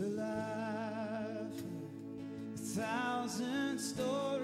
Well, I've a thousand stories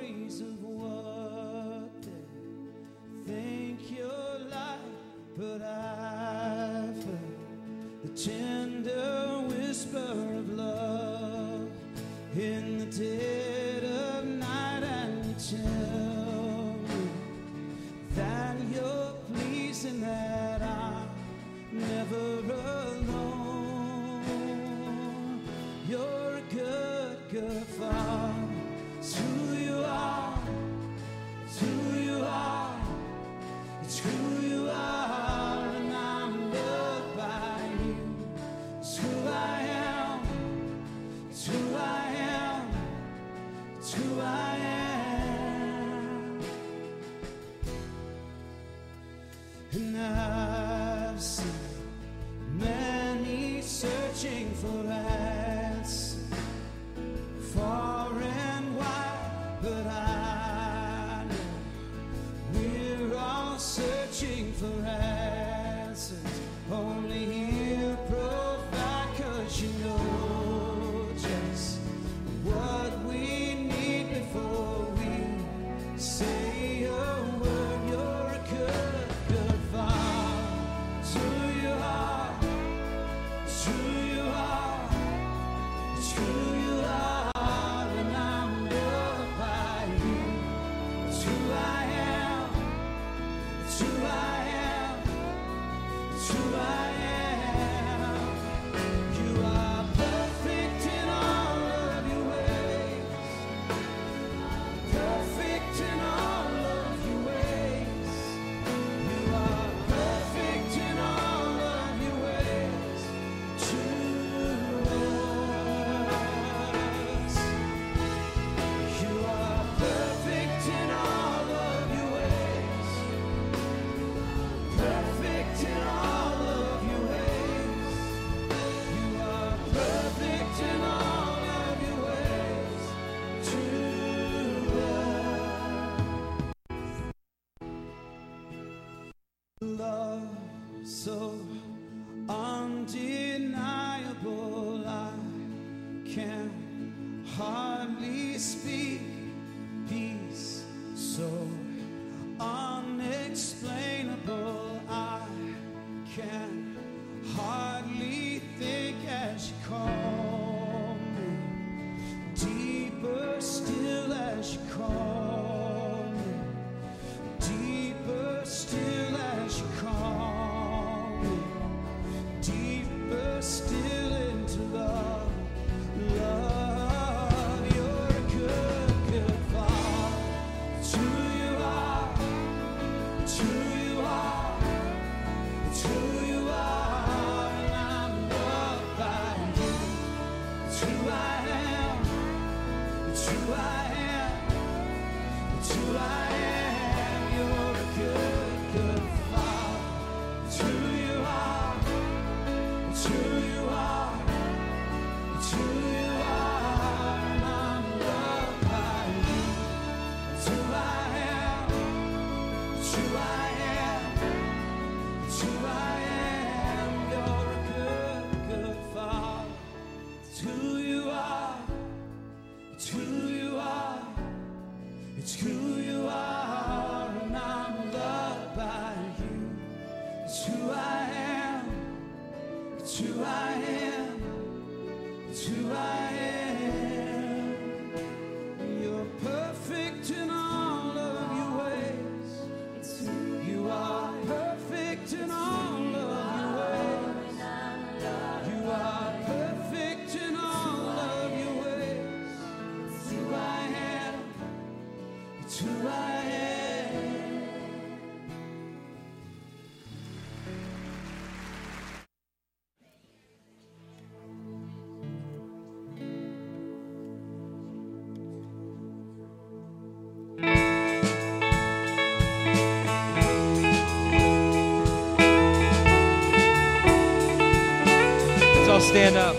stand up.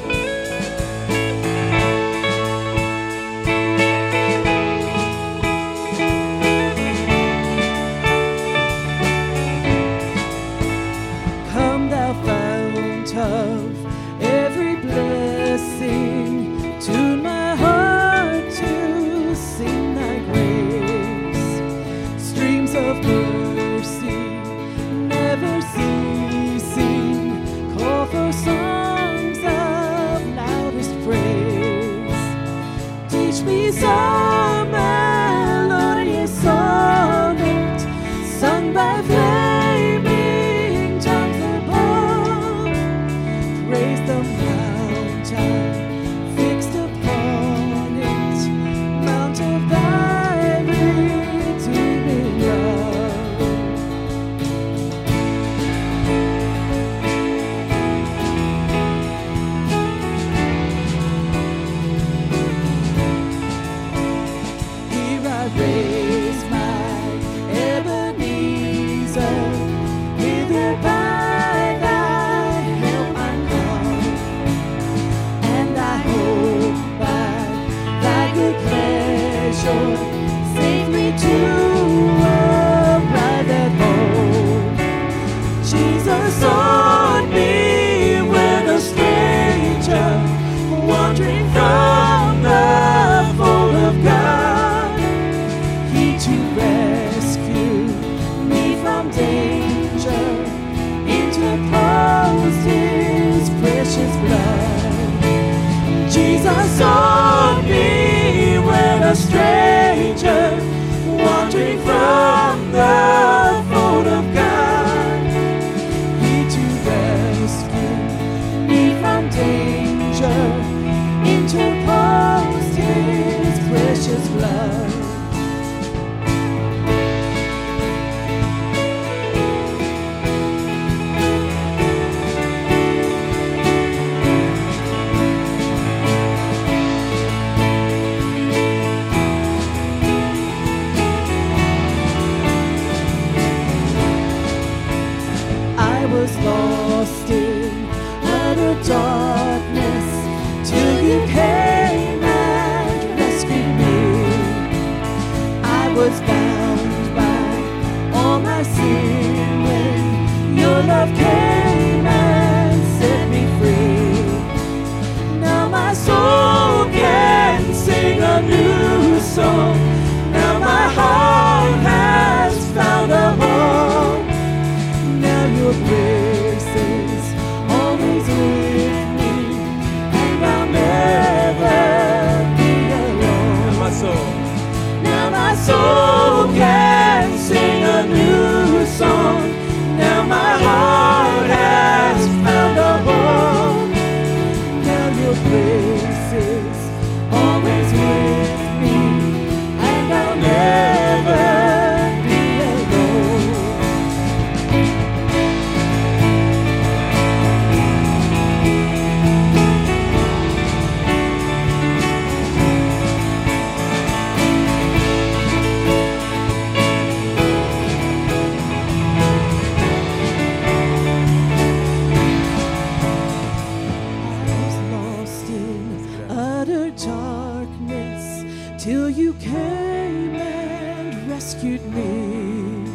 You came and rescued me.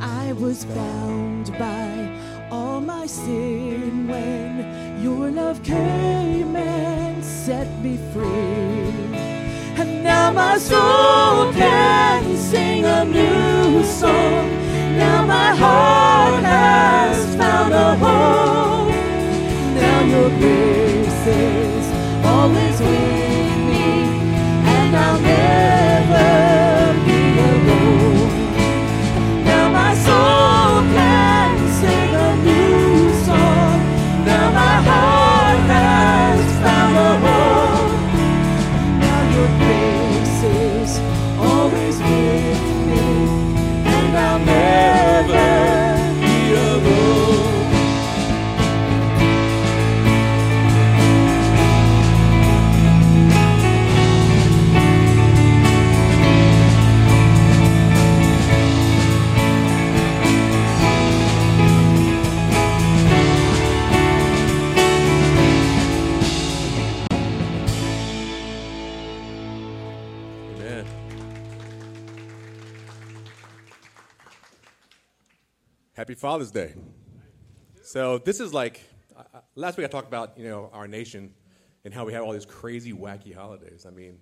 I was bound by all my sin when your love came and set me free. And now my soul can sing a new song. Now my heart has found a home. Now your grace is always with Happy Father's Day. So this is like uh, last week I talked about you know our nation and how we have all these crazy wacky holidays. I mean,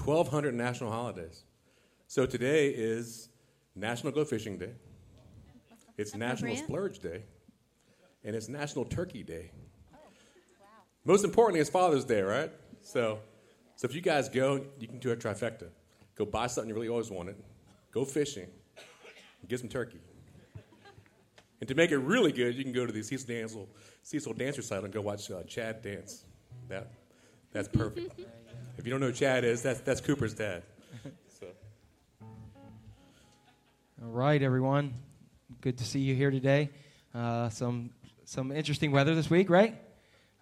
1,200 national holidays. So today is National Go Fishing Day. It's National Splurge Day, and it's National Turkey Day. Most importantly, it's Father's Day, right? So, so if you guys go, you can do a trifecta. Go buy something you really always wanted. Go fishing. Get some turkey. And to make it really good, you can go to the Cecil Dance, Cecil Dance Recital and go watch uh, Chad dance. That, that's perfect. if you don't know who Chad is, that's, that's Cooper's dad. So, All right, everyone. Good to see you here today. Uh, some some interesting weather this week, right?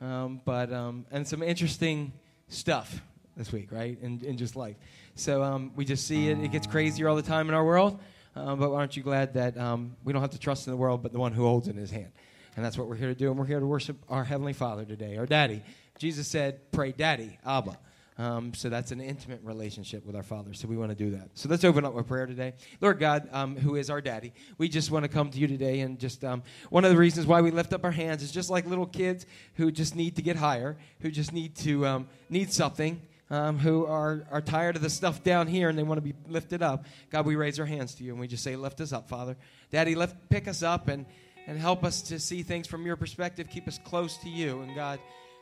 Um, but um, and some interesting stuff this week, right? In, in just life. So um, we just see it. It gets crazier all the time in our world. Um, but aren't you glad that um, we don't have to trust in the world, but the one who holds in his hand? And that's what we're here to do. And we're here to worship our Heavenly Father today, our Daddy. Jesus said, Pray, Daddy, Abba. Um, so that's an intimate relationship with our Father. So we want to do that. So let's open up with prayer today. Lord God, um, who is our daddy, we just want to come to you today. And just um, one of the reasons why we lift up our hands is just like little kids who just need to get higher, who just need to um, need something. Um, who are, are tired of the stuff down here and they want to be lifted up. God, we raise our hands to you and we just say, Lift us up, Father. Daddy, lift, pick us up and, and help us to see things from your perspective. Keep us close to you. And God,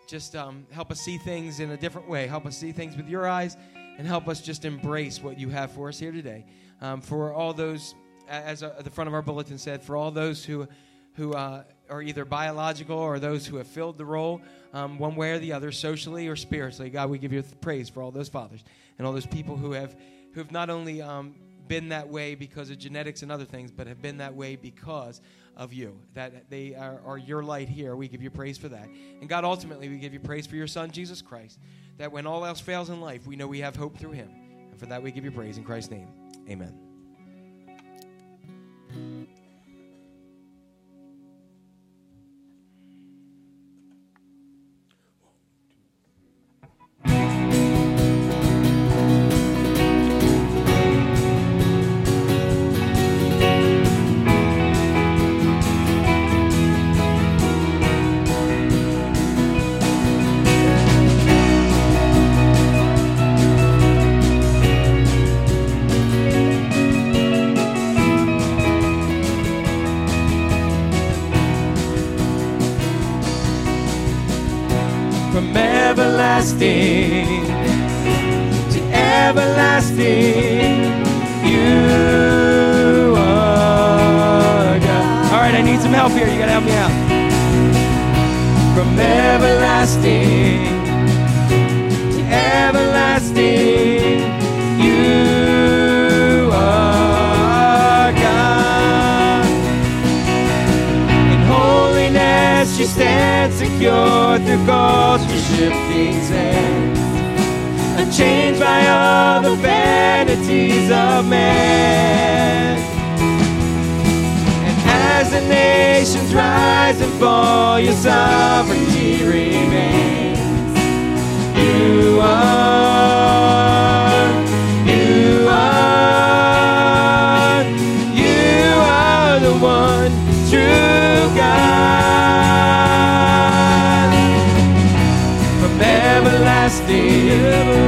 just um, help us see things in a different way. Help us see things with your eyes, and help us just embrace what you have for us here today. Um, for all those, as uh, the front of our bulletin said, for all those who, who, uh, are either biological or those who have filled the role um, one way or the other, socially or spiritually. God, we give you praise for all those fathers and all those people who have who have not only um, been that way because of genetics and other things, but have been that way because of you. That they are, are your light here. We give you praise for that. And God, ultimately, we give you praise for your Son, Jesus Christ. That when all else fails in life, we know we have hope through him. And for that, we give you praise in Christ's name. Amen. Everlasting. You are God. All right, I need some help here. You gotta help me out. From everlasting to everlasting, you are God. In holiness you stand secure through culture shifting sands, unchanged by all the vanities of man. And as the nations rise and fall, your sovereignty remains. You are, you are, you are the one true God. From everlasting,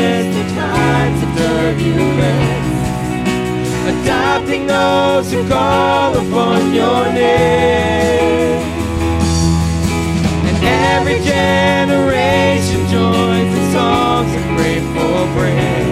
adopting those who call upon your name. And every generation joins in songs of grateful praise.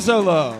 Drum solo.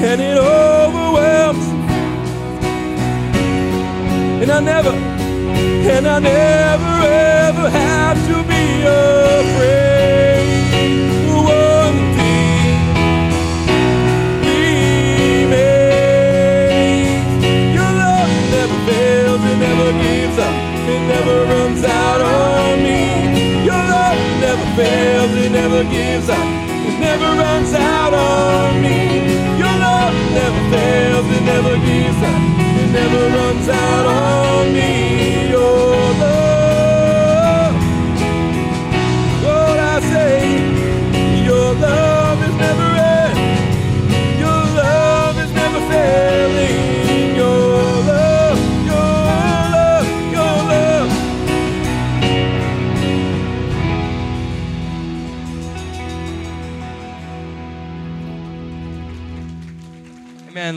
And it overwhelms. And I never, and I never ever have to be afraid. One thing remains. Your love never fails, it never gives up, it never runs out on me. Your love never fails, it never gives up, it never runs out on me. Never fails, it never gives up, it never runs out on me.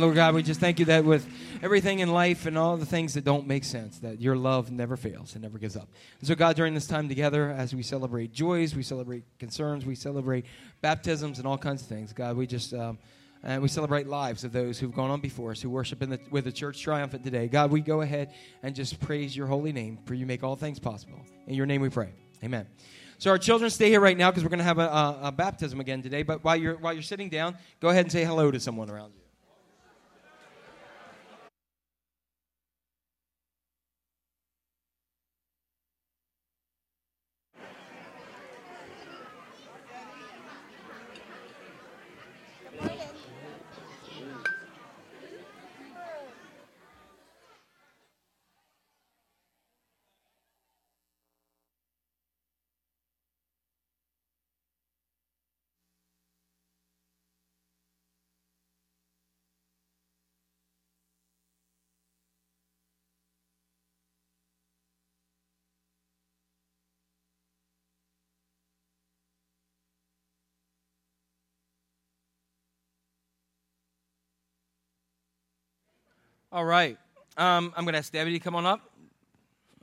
Lord God, we just thank you that with everything in life and all the things that don't make sense, that your love never fails and never gives up. And so, God, during this time together, as we celebrate joys, we celebrate concerns, we celebrate baptisms and all kinds of things, God, we just. Um, and we celebrate lives of those who've gone on before us, who worship in the, with the church triumphant today. God, we go ahead and just praise your holy name, for you make all things possible. In your name we pray. Amen. So our children stay here right now because we're going to have a, a, a baptism again today. But while you're while you're sitting down, go ahead and say hello to someone around you. All right. Um, I'm going to ask Debbie to come on up,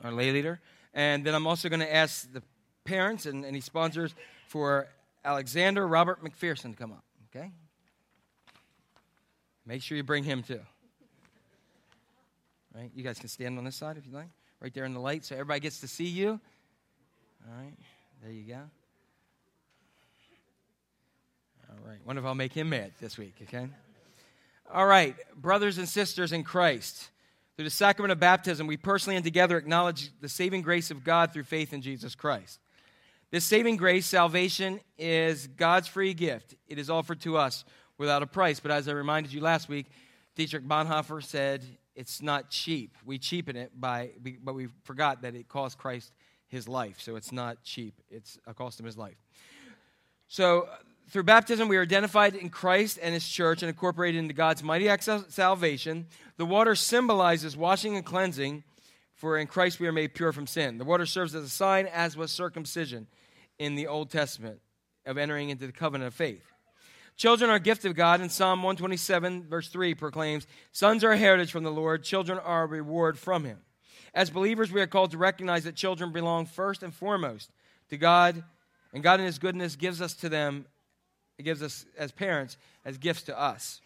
our lay leader. And then I'm also going to ask the parents and any sponsors for Alexander Robert McPherson to come up. Okay? Make sure you bring him too. Right? You guys can stand on this side if you like. Right there in the light so everybody gets to see you. All right. There you go. All right. Wonder if I'll make him mad this week, okay? All right. Brothers and sisters in Christ, through the sacrament of baptism, we personally and together acknowledge the saving grace of God through faith in Jesus Christ. This saving grace, salvation, is God's free gift. It is offered to us without a price. But as I reminded you last week, Dietrich Bonhoeffer said it's not cheap. We cheapen it by, but we forgot that it cost Christ his life. So it's not cheap. It's a cost him his life. So through baptism, we are identified in Christ and his church and incorporated into God's mighty act of salvation. The water symbolizes washing and cleansing, for in Christ we are made pure from sin. The water serves as a sign, as was circumcision in the Old Testament, of entering into the covenant of faith. Children are a gift of God, and Psalm 127, verse 3 proclaims Sons are a heritage from the Lord, children are a reward from him. As believers, we are called to recognize that children belong first and foremost to God, and God in His goodness gives us to them, He gives us as parents as gifts to us.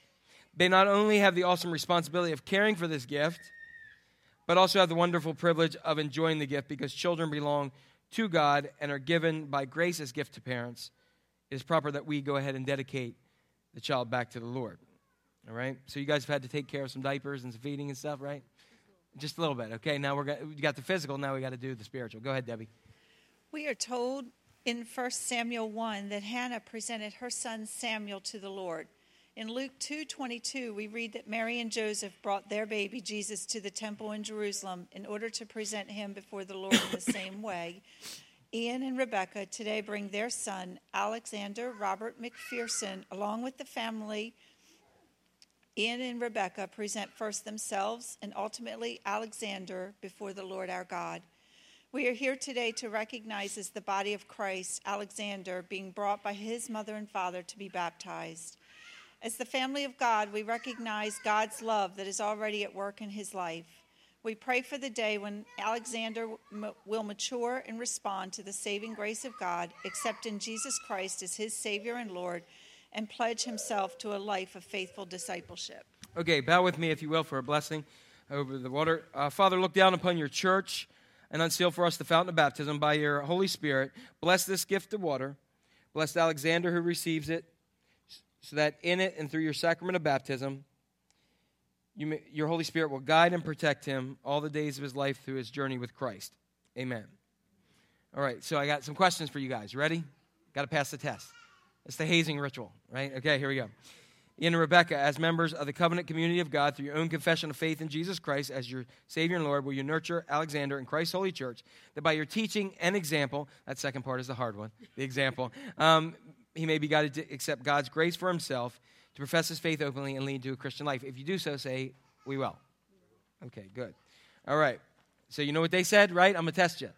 They not only have the awesome responsibility of caring for this gift, but also have the wonderful privilege of enjoying the gift because children belong to God and are given by grace as gift to parents. It is proper that we go ahead and dedicate the child back to the Lord. All right? So you guys have had to take care of some diapers and some feeding and stuff, right? Just a little bit. Okay, now we're got, we got the physical, now we got to do the spiritual. Go ahead, Debbie. We are told in 1 Samuel 1 that Hannah presented her son Samuel to the Lord. In Luke 2:22 we read that Mary and Joseph brought their baby Jesus to the temple in Jerusalem in order to present him before the Lord in the same way. Ian and Rebecca today bring their son Alexander Robert McPherson along with the family Ian and Rebecca present first themselves and ultimately Alexander before the Lord our God. We are here today to recognize as the body of Christ Alexander being brought by his mother and father to be baptized. As the family of God, we recognize God's love that is already at work in his life. We pray for the day when Alexander will mature and respond to the saving grace of God, accept in Jesus Christ as his Savior and Lord, and pledge himself to a life of faithful discipleship. Okay, bow with me, if you will, for a blessing over the water. Uh, Father, look down upon your church and unseal for us the fountain of baptism by your Holy Spirit. Bless this gift of water. Bless Alexander who receives it so that in it and through your sacrament of baptism, you may, your Holy Spirit will guide and protect him all the days of his life through his journey with Christ. Amen. All right, so I got some questions for you guys. Ready? Got to pass the test. It's the hazing ritual, right? Okay, here we go. And Rebecca, as members of the covenant community of God, through your own confession of faith in Jesus Christ as your Savior and Lord, will you nurture Alexander in Christ's holy church, that by your teaching and example, that second part is the hard one, the example, um, he may be guided to accept God's grace for himself, to profess his faith openly, and lead to a Christian life. If you do so, say, We will. Okay, good. All right. So you know what they said, right? I'm going to test you.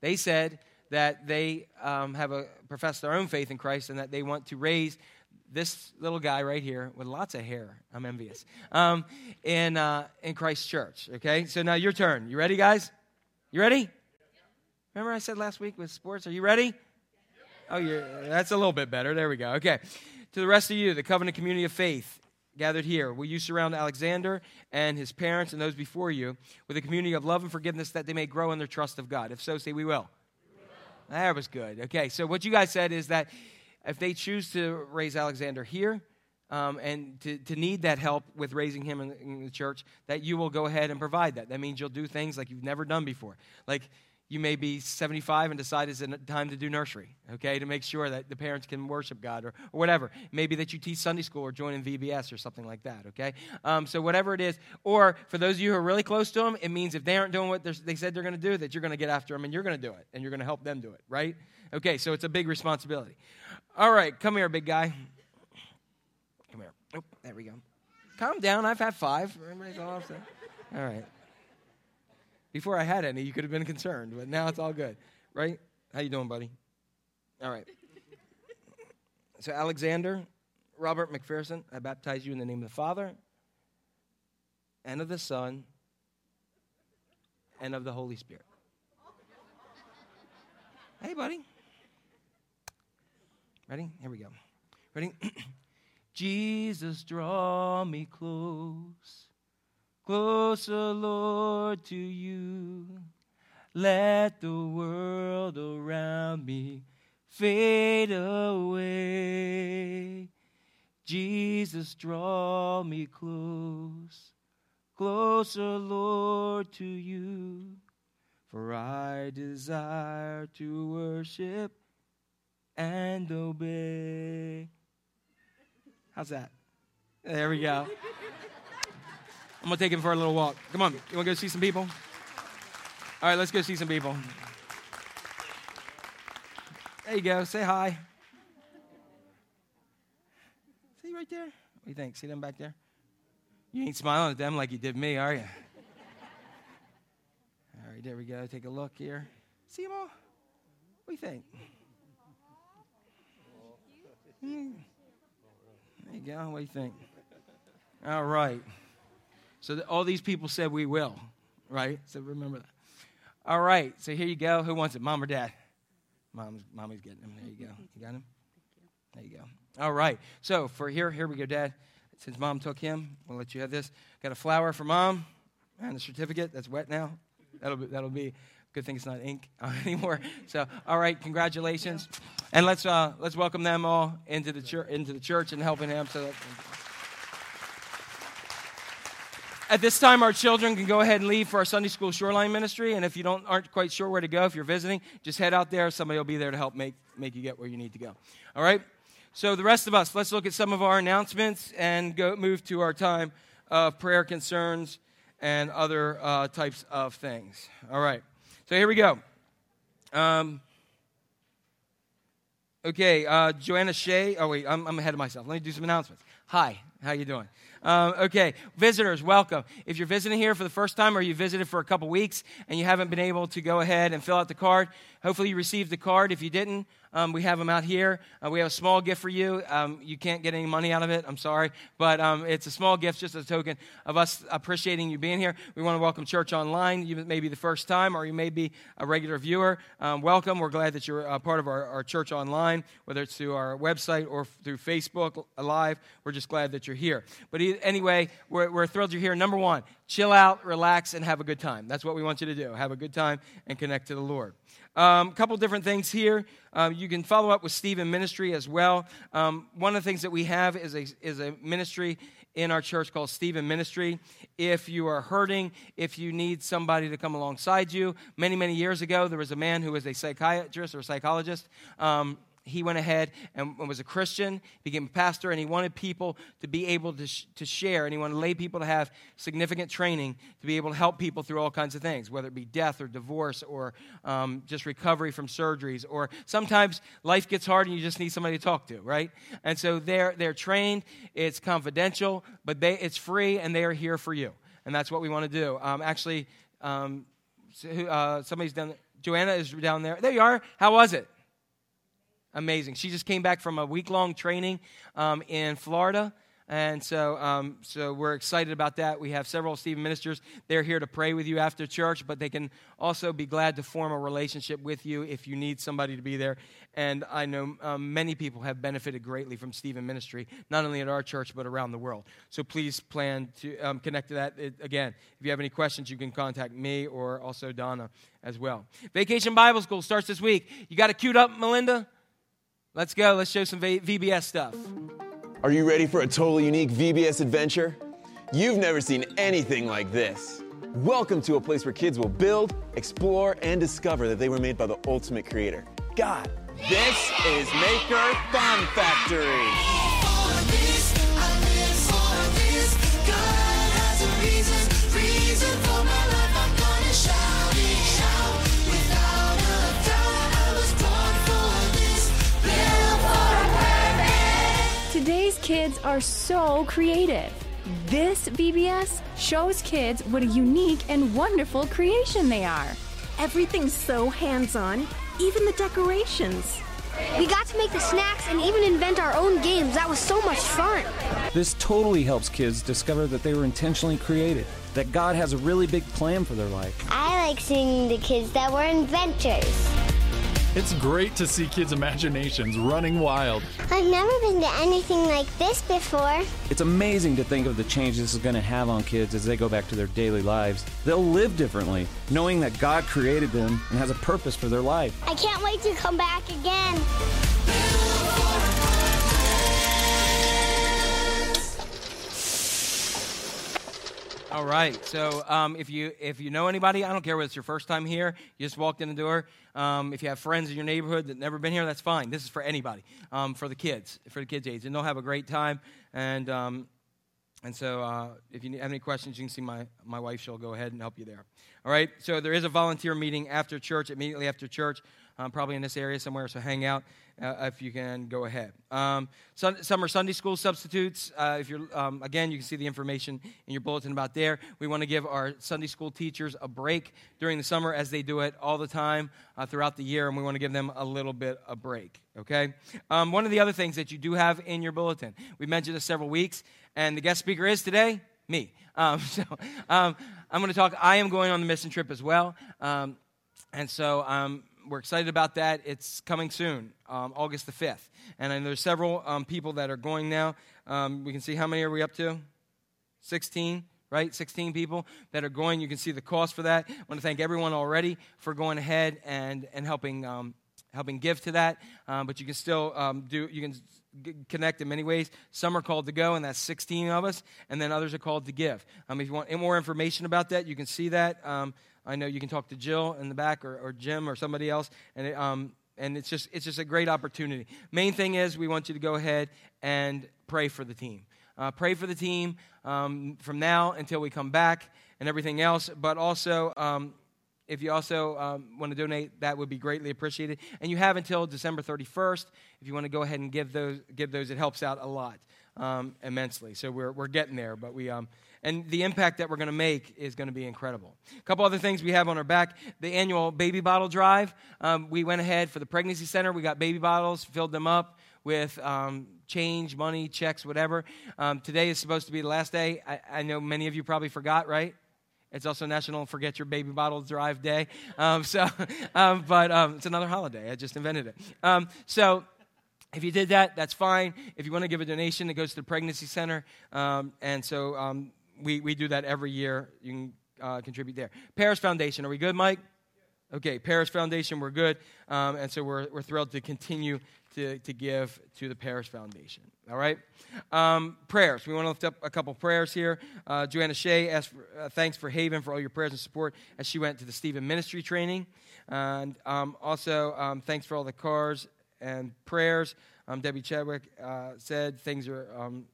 They said that they um, have a, professed their own faith in Christ and that they want to raise this little guy right here with lots of hair. I'm envious. Um, in, uh, in Christ's church. Okay? So now your turn. You ready, guys? You ready? Remember I said last week with sports? Are you ready? Oh, you're, that's a little bit better. There we go. Okay. To the rest of you, the covenant community of faith gathered here, will you surround Alexander and his parents and those before you with a community of love and forgiveness that they may grow in their trust of God? If so, say we will. We will. That was good. Okay, so what you guys said is that if they choose to raise Alexander here, um, and to, to need that help with raising him in, in the church, that you will go ahead and provide that. That means you'll do things like you've never done before. Like you may be 75 and decide it's a time to do nursery, okay, to make sure that the parents can worship God or, or whatever. Maybe that you teach Sunday school or join in VBS or something like that, okay? Um, so, whatever it is. Or for those of you who are really close to them, it means if they aren't doing what they said they're going to do, that you're going to get after them and you're going to do it and you're going to help them do it, right? Okay, so it's a big responsibility. All right, come here, big guy. Come here. Oh, there we go. Calm down. I've had five. Everybody's all upset. All right. Before I had any, you could have been concerned, but now it's all good, right? How you doing, buddy? All right. So Alexander, Robert McPherson, I baptize you in the name of the Father and of the Son, and of the Holy Spirit. Hey, buddy. Ready? Here we go. Ready? Jesus, draw me close, closer, Lord, to you. Let the world around me fade away. Jesus, draw me close, closer, Lord, to you. For I desire to worship and obey. How's that? There we go. I'm gonna take him for a little walk. Come on, you wanna go see some people? All right, let's go see some people. There you go. Say hi. See right there? What do you think? See them back there? You ain't smiling at them like you did me, are you? All right, there we go. Take a look here. See them all? What do you think? Hmm. There you go. What do you think? All right. So all these people said we will, right? So remember that. All right. So here you go. Who wants it, mom or dad? Mom's, mommy's getting him. There you go. You got him? There you go. All right. So for here, here we go, Dad. Since Mom took him, we'll let you have this. Got a flower for Mom and a certificate that's wet now. That'll be, that'll be good thing it's not ink anymore. So, all right, congratulations, and let's uh, let's welcome them all into the church into the church and helping him. So. At this time, our children can go ahead and leave for our Sunday School Shoreline Ministry. And if you don't aren't quite sure where to go, if you're visiting, just head out there. Somebody will be there to help make make you get where you need to go. All right. So the rest of us, let's look at some of our announcements and go move to our time of prayer concerns and other uh, types of things. All right. So here we go. Um, okay, uh, Joanna Shea. Oh wait, I'm, I'm ahead of myself. Let me do some announcements. Hi, how you doing? Um, okay, visitors, welcome. If you're visiting here for the first time or you visited for a couple weeks and you haven't been able to go ahead and fill out the card, hopefully you received the card. If you didn't, um, we have them out here. Uh, we have a small gift for you. Um, you can't get any money out of it. I'm sorry, but um, it's a small gift, just a token of us appreciating you being here. We want to welcome Church Online. You may be the first time, or you may be a regular viewer. Um, welcome. We're glad that you're part of our, our Church Online, whether it's through our website or through Facebook Live. We're just glad that you're here. But anyway, we're, we're thrilled you're here. Number one, chill out, relax, and have a good time. That's what we want you to do. Have a good time and connect to the Lord. A um, couple different things here. Uh, you can follow up with Stephen Ministry as well. Um, one of the things that we have is a, is a ministry in our church called Stephen Ministry. If you are hurting, if you need somebody to come alongside you, many, many years ago, there was a man who was a psychiatrist or a psychologist. Um, he went ahead and was a Christian, became a pastor, and he wanted people to be able to, sh- to share, and he wanted lay people to have significant training to be able to help people through all kinds of things, whether it be death or divorce or um, just recovery from surgeries, or sometimes life gets hard and you just need somebody to talk to, right? And so they're, they're trained, it's confidential, but they, it's free, and they are here for you. And that's what we want to do. Um, actually, um, uh, somebody's done, Joanna is down there. There you are. How was it? Amazing. She just came back from a week long training um, in Florida. And so, um, so we're excited about that. We have several Stephen ministers. They're here to pray with you after church, but they can also be glad to form a relationship with you if you need somebody to be there. And I know um, many people have benefited greatly from Stephen ministry, not only at our church, but around the world. So please plan to um, connect to that. It, again, if you have any questions, you can contact me or also Donna as well. Vacation Bible School starts this week. You got it queued up, Melinda? Let's go. Let's show some VBS stuff. Are you ready for a totally unique VBS adventure? You've never seen anything like this. Welcome to a place where kids will build, explore, and discover that they were made by the ultimate creator, God. This is Maker Fun Factory. Today's kids are so creative. This VBS shows kids what a unique and wonderful creation they are. Everything's so hands on, even the decorations. We got to make the snacks and even invent our own games. That was so much fun. This totally helps kids discover that they were intentionally created, that God has a really big plan for their life. I like seeing the kids that were inventors. It's great to see kids' imaginations running wild. I've never been to anything like this before. It's amazing to think of the change this is going to have on kids as they go back to their daily lives. They'll live differently, knowing that God created them and has a purpose for their life. I can't wait to come back again. All right. So um, if you if you know anybody, I don't care whether it's your first time here, you just walked in the door. Um, if you have friends in your neighborhood that never been here, that's fine. This is for anybody, um, for the kids, for the kids' age, and they'll have a great time. And um, and so uh, if you have any questions, you can see my my wife. She'll go ahead and help you there. All right. So there is a volunteer meeting after church, immediately after church, um, probably in this area somewhere. So hang out uh, if you can go ahead. Um, summer Sunday school substitutes. Uh, if you're um, again, you can see the information in your bulletin about there. We want to give our Sunday school teachers a break during the summer, as they do it all the time uh, throughout the year, and we want to give them a little bit of break. Okay. Um, one of the other things that you do have in your bulletin, we mentioned this several weeks, and the guest speaker is today me. Um, so um, I'm going to talk. I am going on the mission trip as well, um, and so um, we're excited about that. It's coming soon, um, August the 5th. And there's several um, people that are going now. Um, we can see how many are we up to? 16, right? 16 people that are going. You can see the cost for that. I want to thank everyone already for going ahead and, and helping, um, helping give to that. Um, but you can still do, you can connect in many ways. Some are called to go, and that's 16 of us, and then others are called to give. Um, if you want any more information about that, you can see that. Um, I know you can talk to Jill in the back or, or Jim or somebody else, and it, um, and it's just it's just a great opportunity. Main thing is we want you to go ahead and pray for the team. Uh, pray for the team um, from now until we come back and everything else. But also, um, if you also um, want to donate, that would be greatly appreciated. And you have until December 31st. If you want to go ahead and give those, give those, it helps out a lot um, immensely. So we're, we're getting there, but we, um, and the impact that we're going to make is going to be incredible. A couple other things we have on our back the annual baby bottle drive. Um, we went ahead for the pregnancy center, we got baby bottles, filled them up with um, change, money, checks, whatever. Um, today is supposed to be the last day. I, I know many of you probably forgot, right? It's also National Forget Your Baby Bottle Drive Day. Um, so, um, but um, it's another holiday. I just invented it. So, if you did that, that's fine. If you want to give a donation, it goes to the pregnancy center, and so we we do that every year. You can uh, contribute there. Paris Foundation, are we good, Mike? Okay, Paris Foundation, we're good, um, and so we're we're thrilled to continue to, to give to the Paris Foundation. All right? Um, prayers. We want to lift up a couple prayers here. Uh, Joanna Shea asked for, uh, thanks for Haven for all your prayers and support as she went to the Stephen Ministry training. And um, also, um, thanks for all the cars and prayers. Um, Debbie Chadwick uh, said things are um,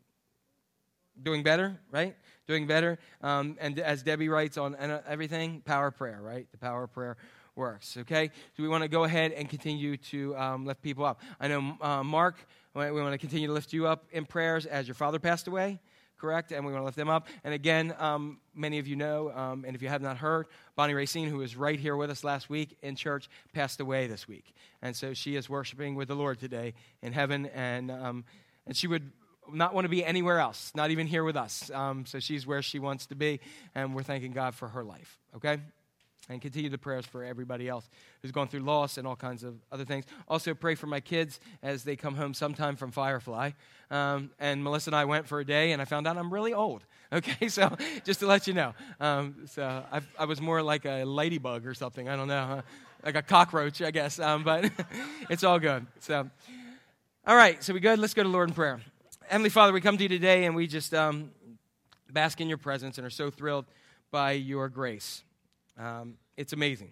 doing better, right? Doing better. Um, and as Debbie writes on everything, power prayer, right? The power of prayer works, okay? So we want to go ahead and continue to um, lift people up. I know, uh, Mark, we want to continue to lift you up in prayers as your father passed away, correct? And we want to lift them up. And again, um, many of you know, um, and if you have not heard, Bonnie Racine, who was right here with us last week in church, passed away this week. And so she is worshiping with the Lord today in heaven, and, um, and she would not want to be anywhere else, not even here with us. Um, so she's where she wants to be, and we're thanking God for her life, okay? And continue the prayers for everybody else who's gone through loss and all kinds of other things. Also, pray for my kids as they come home sometime from Firefly. Um, and Melissa and I went for a day, and I found out I'm really old. Okay, so just to let you know. Um, so I, I was more like a ladybug or something. I don't know, huh? like a cockroach, I guess. Um, but it's all good. So, all right, so we good? Let's go to Lord in prayer. Heavenly Father, we come to you today and we just um, bask in your presence and are so thrilled by your grace. Um, it's amazing.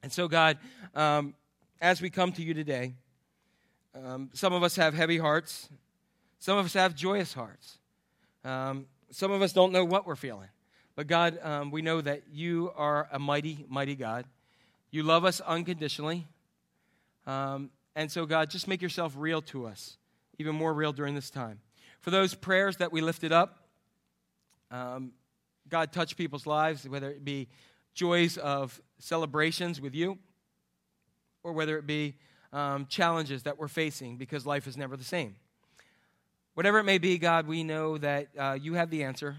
And so, God, um, as we come to you today, um, some of us have heavy hearts, some of us have joyous hearts, um, some of us don't know what we're feeling. But, God, um, we know that you are a mighty, mighty God. You love us unconditionally. And so, God, just make yourself real to us, even more real during this time. For those prayers that we lifted up, um, God, touch people's lives, whether it be joys of celebrations with you, or whether it be um, challenges that we're facing because life is never the same. Whatever it may be, God, we know that uh, you have the answer,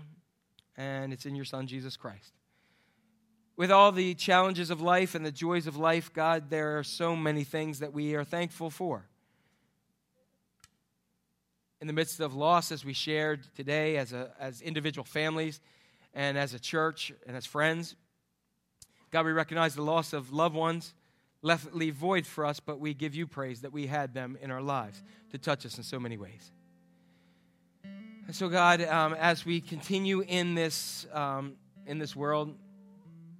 and it's in your Son, Jesus Christ. With all the challenges of life and the joys of life, God, there are so many things that we are thankful for. In the midst of loss, as we shared today, as, a, as individual families, and as a church, and as friends, God, we recognize the loss of loved ones left leave void for us, but we give you praise that we had them in our lives to touch us in so many ways. And so, God, um, as we continue in this um, in this world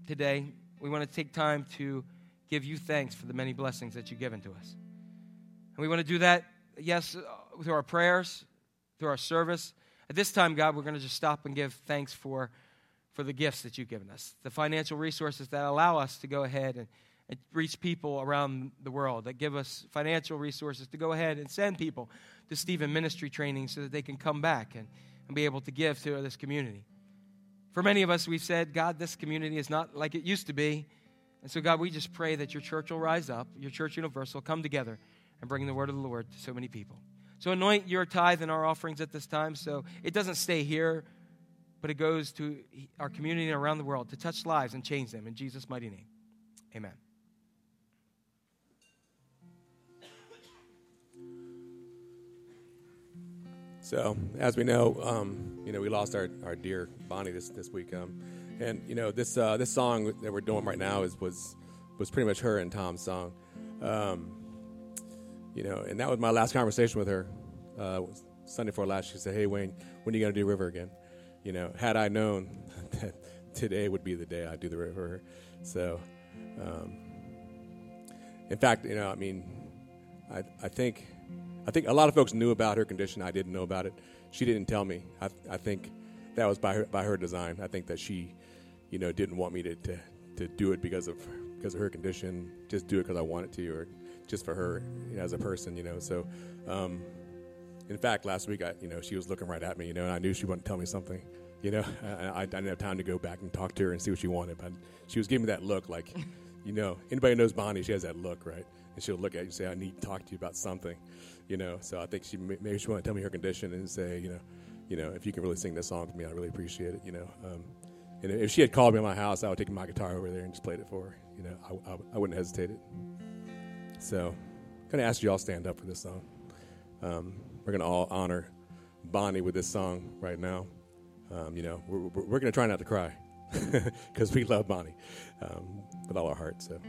today, we want to take time to give you thanks for the many blessings that you've given to us. And we want to do that, yes, through our prayers, through our service. At this time, God, we're going to just stop and give thanks for, for the gifts that you've given us, the financial resources that allow us to go ahead and, and reach people around the world, that give us financial resources to go ahead and send people to Stephen ministry training so that they can come back and, and be able to give to this community. For many of us, we've said, God, this community is not like it used to be. And so, God, we just pray that your church will rise up, your church universal, come together and bring the word of the Lord to so many people. So, anoint your tithe and our offerings at this time so it doesn't stay here, but it goes to our community and around the world to touch lives and change them. In Jesus' mighty name, amen. So, as we know, um, you know, we lost our, our dear Bonnie this, this week. Um, and, you know, this, uh, this song that we're doing right now is, was, was pretty much her and Tom's song. Um, you know, and that was my last conversation with her. Uh, Sunday before last, she said, Hey, Wayne, when are you going to do River again? You know, had I known that today would be the day I'd do the River. So, um, in fact, you know, I mean, I, I think I think a lot of folks knew about her condition. I didn't know about it. She didn't tell me. I, I think that was by her, by her design. I think that she, you know, didn't want me to, to, to do it because of because of her condition. Just do it because I wanted to, or just for her you know, as a person, you know. So, um, in fact, last week, I, you know, she was looking right at me, you know, and I knew she wanted to tell me something. You know, I, I didn't have time to go back and talk to her and see what she wanted, but she was giving me that look, like, you know, anybody knows Bonnie, she has that look, right? And she'll look at you and say, "I need to talk to you about something." you know. So I think she maybe she want to tell me her condition and say, you know, you know, if you can really sing this song to me, I really appreciate it, you know. Um, and if she had called me in my house, I would take my guitar over there and just played it for her. You know, I, I, I wouldn't hesitate it. So, I'm going to ask you all stand up for this song. Um, we're going to all honor Bonnie with this song right now. Um, you know, we're, we're, going to try not to cry because we love Bonnie um, with all our hearts. So.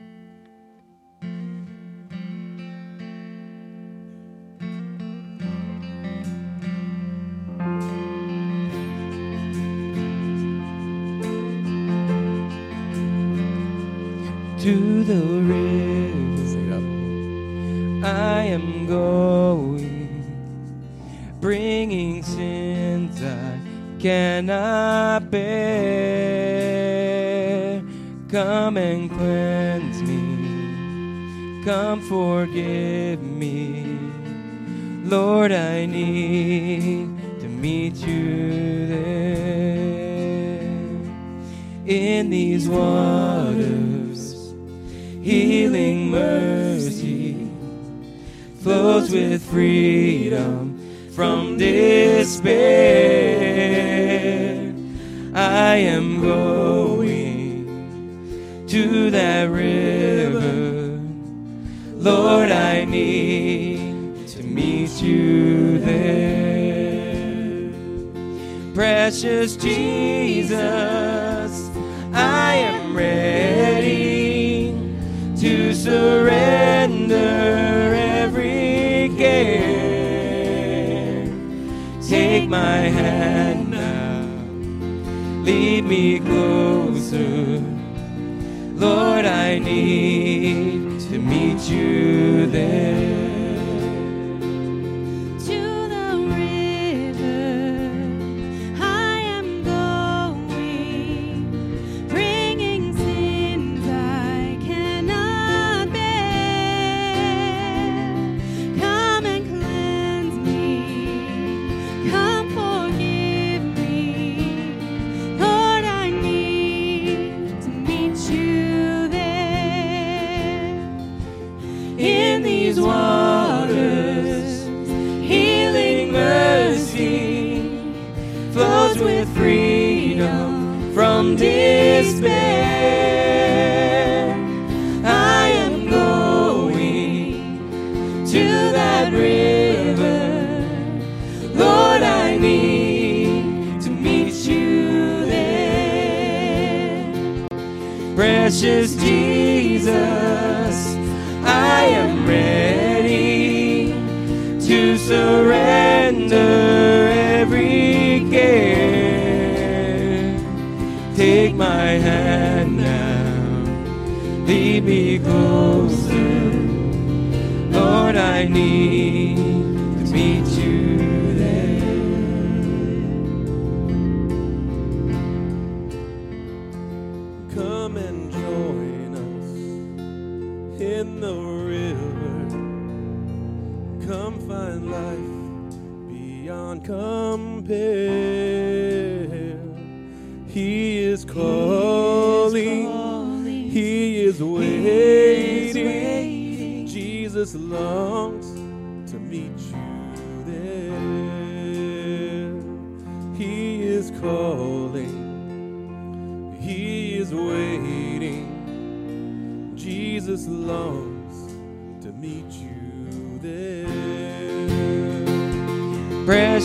I need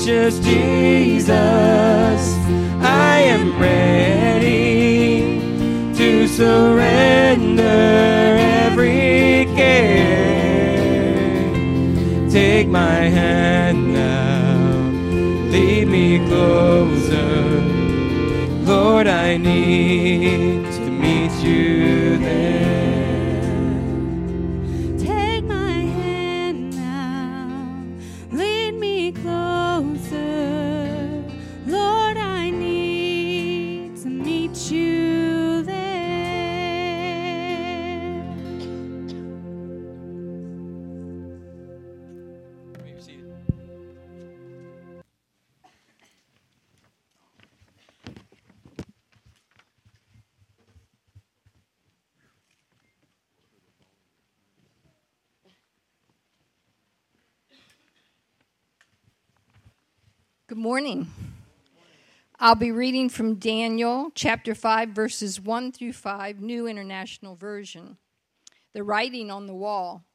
Precious Jesus, I'll be reading from Daniel chapter 5, verses 1 through 5, New International Version. The writing on the wall.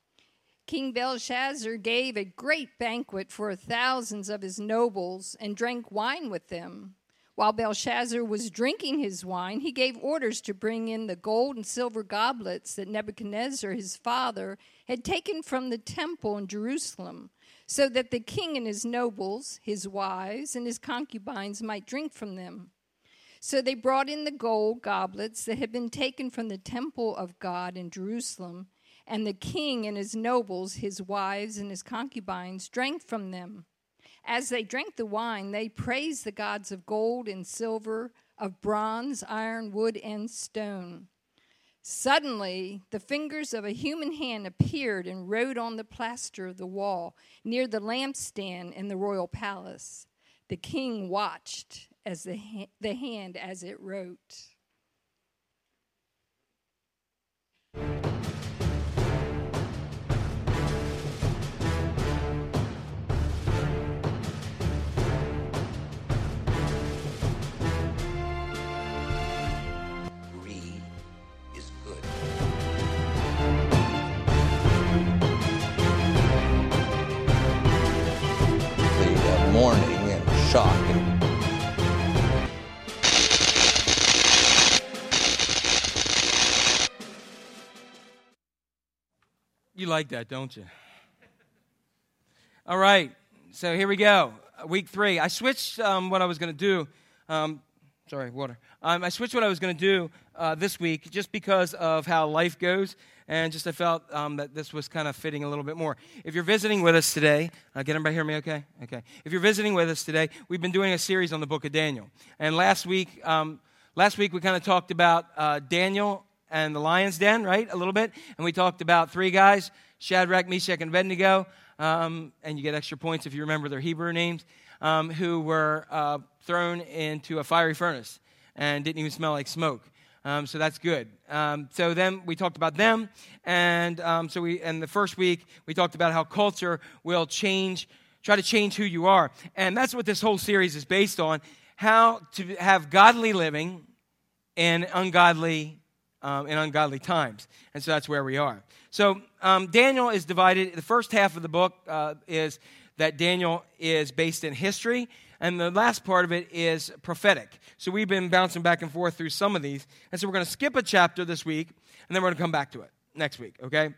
King Belshazzar gave a great banquet for thousands of his nobles and drank wine with them. While Belshazzar was drinking his wine, he gave orders to bring in the gold and silver goblets that Nebuchadnezzar, his father, had taken from the temple in Jerusalem, so that the king and his nobles, his wives, and his concubines might drink from them. So they brought in the gold goblets that had been taken from the temple of God in Jerusalem, and the king and his nobles, his wives, and his concubines drank from them. As they drank the wine, they praised the gods of gold and silver, of bronze, iron, wood, and stone. Suddenly, the fingers of a human hand appeared and wrote on the plaster of the wall near the lampstand in the royal palace. The king watched as the, ha- the hand as it wrote. Shock You like that, don't you? All right, so here we go. Week three. I switched um, what I was going to do. Um, sorry, water. Um, I switched what I was going to do uh, this week just because of how life goes, and just I felt um, that this was kind of fitting a little bit more. If you're visiting with us today, uh, can everybody hear me okay? Okay. If you're visiting with us today, we've been doing a series on the book of Daniel. And last week, um, last week we kind of talked about uh, Daniel and the lion's den, right? A little bit. And we talked about three guys Shadrach, Meshach, and Abednego. Um, and you get extra points if you remember their Hebrew names, um, who were uh, thrown into a fiery furnace and didn't even smell like smoke. Um, so that's good. Um, so then we talked about them, and um, so we and the first week we talked about how culture will change, try to change who you are, and that's what this whole series is based on: how to have godly living in ungodly um, in ungodly times. And so that's where we are. So um, Daniel is divided. The first half of the book uh, is that Daniel is based in history, and the last part of it is prophetic. So we've been bouncing back and forth through some of these. And so we're going to skip a chapter this week, and then we're going to come back to it next week, okay?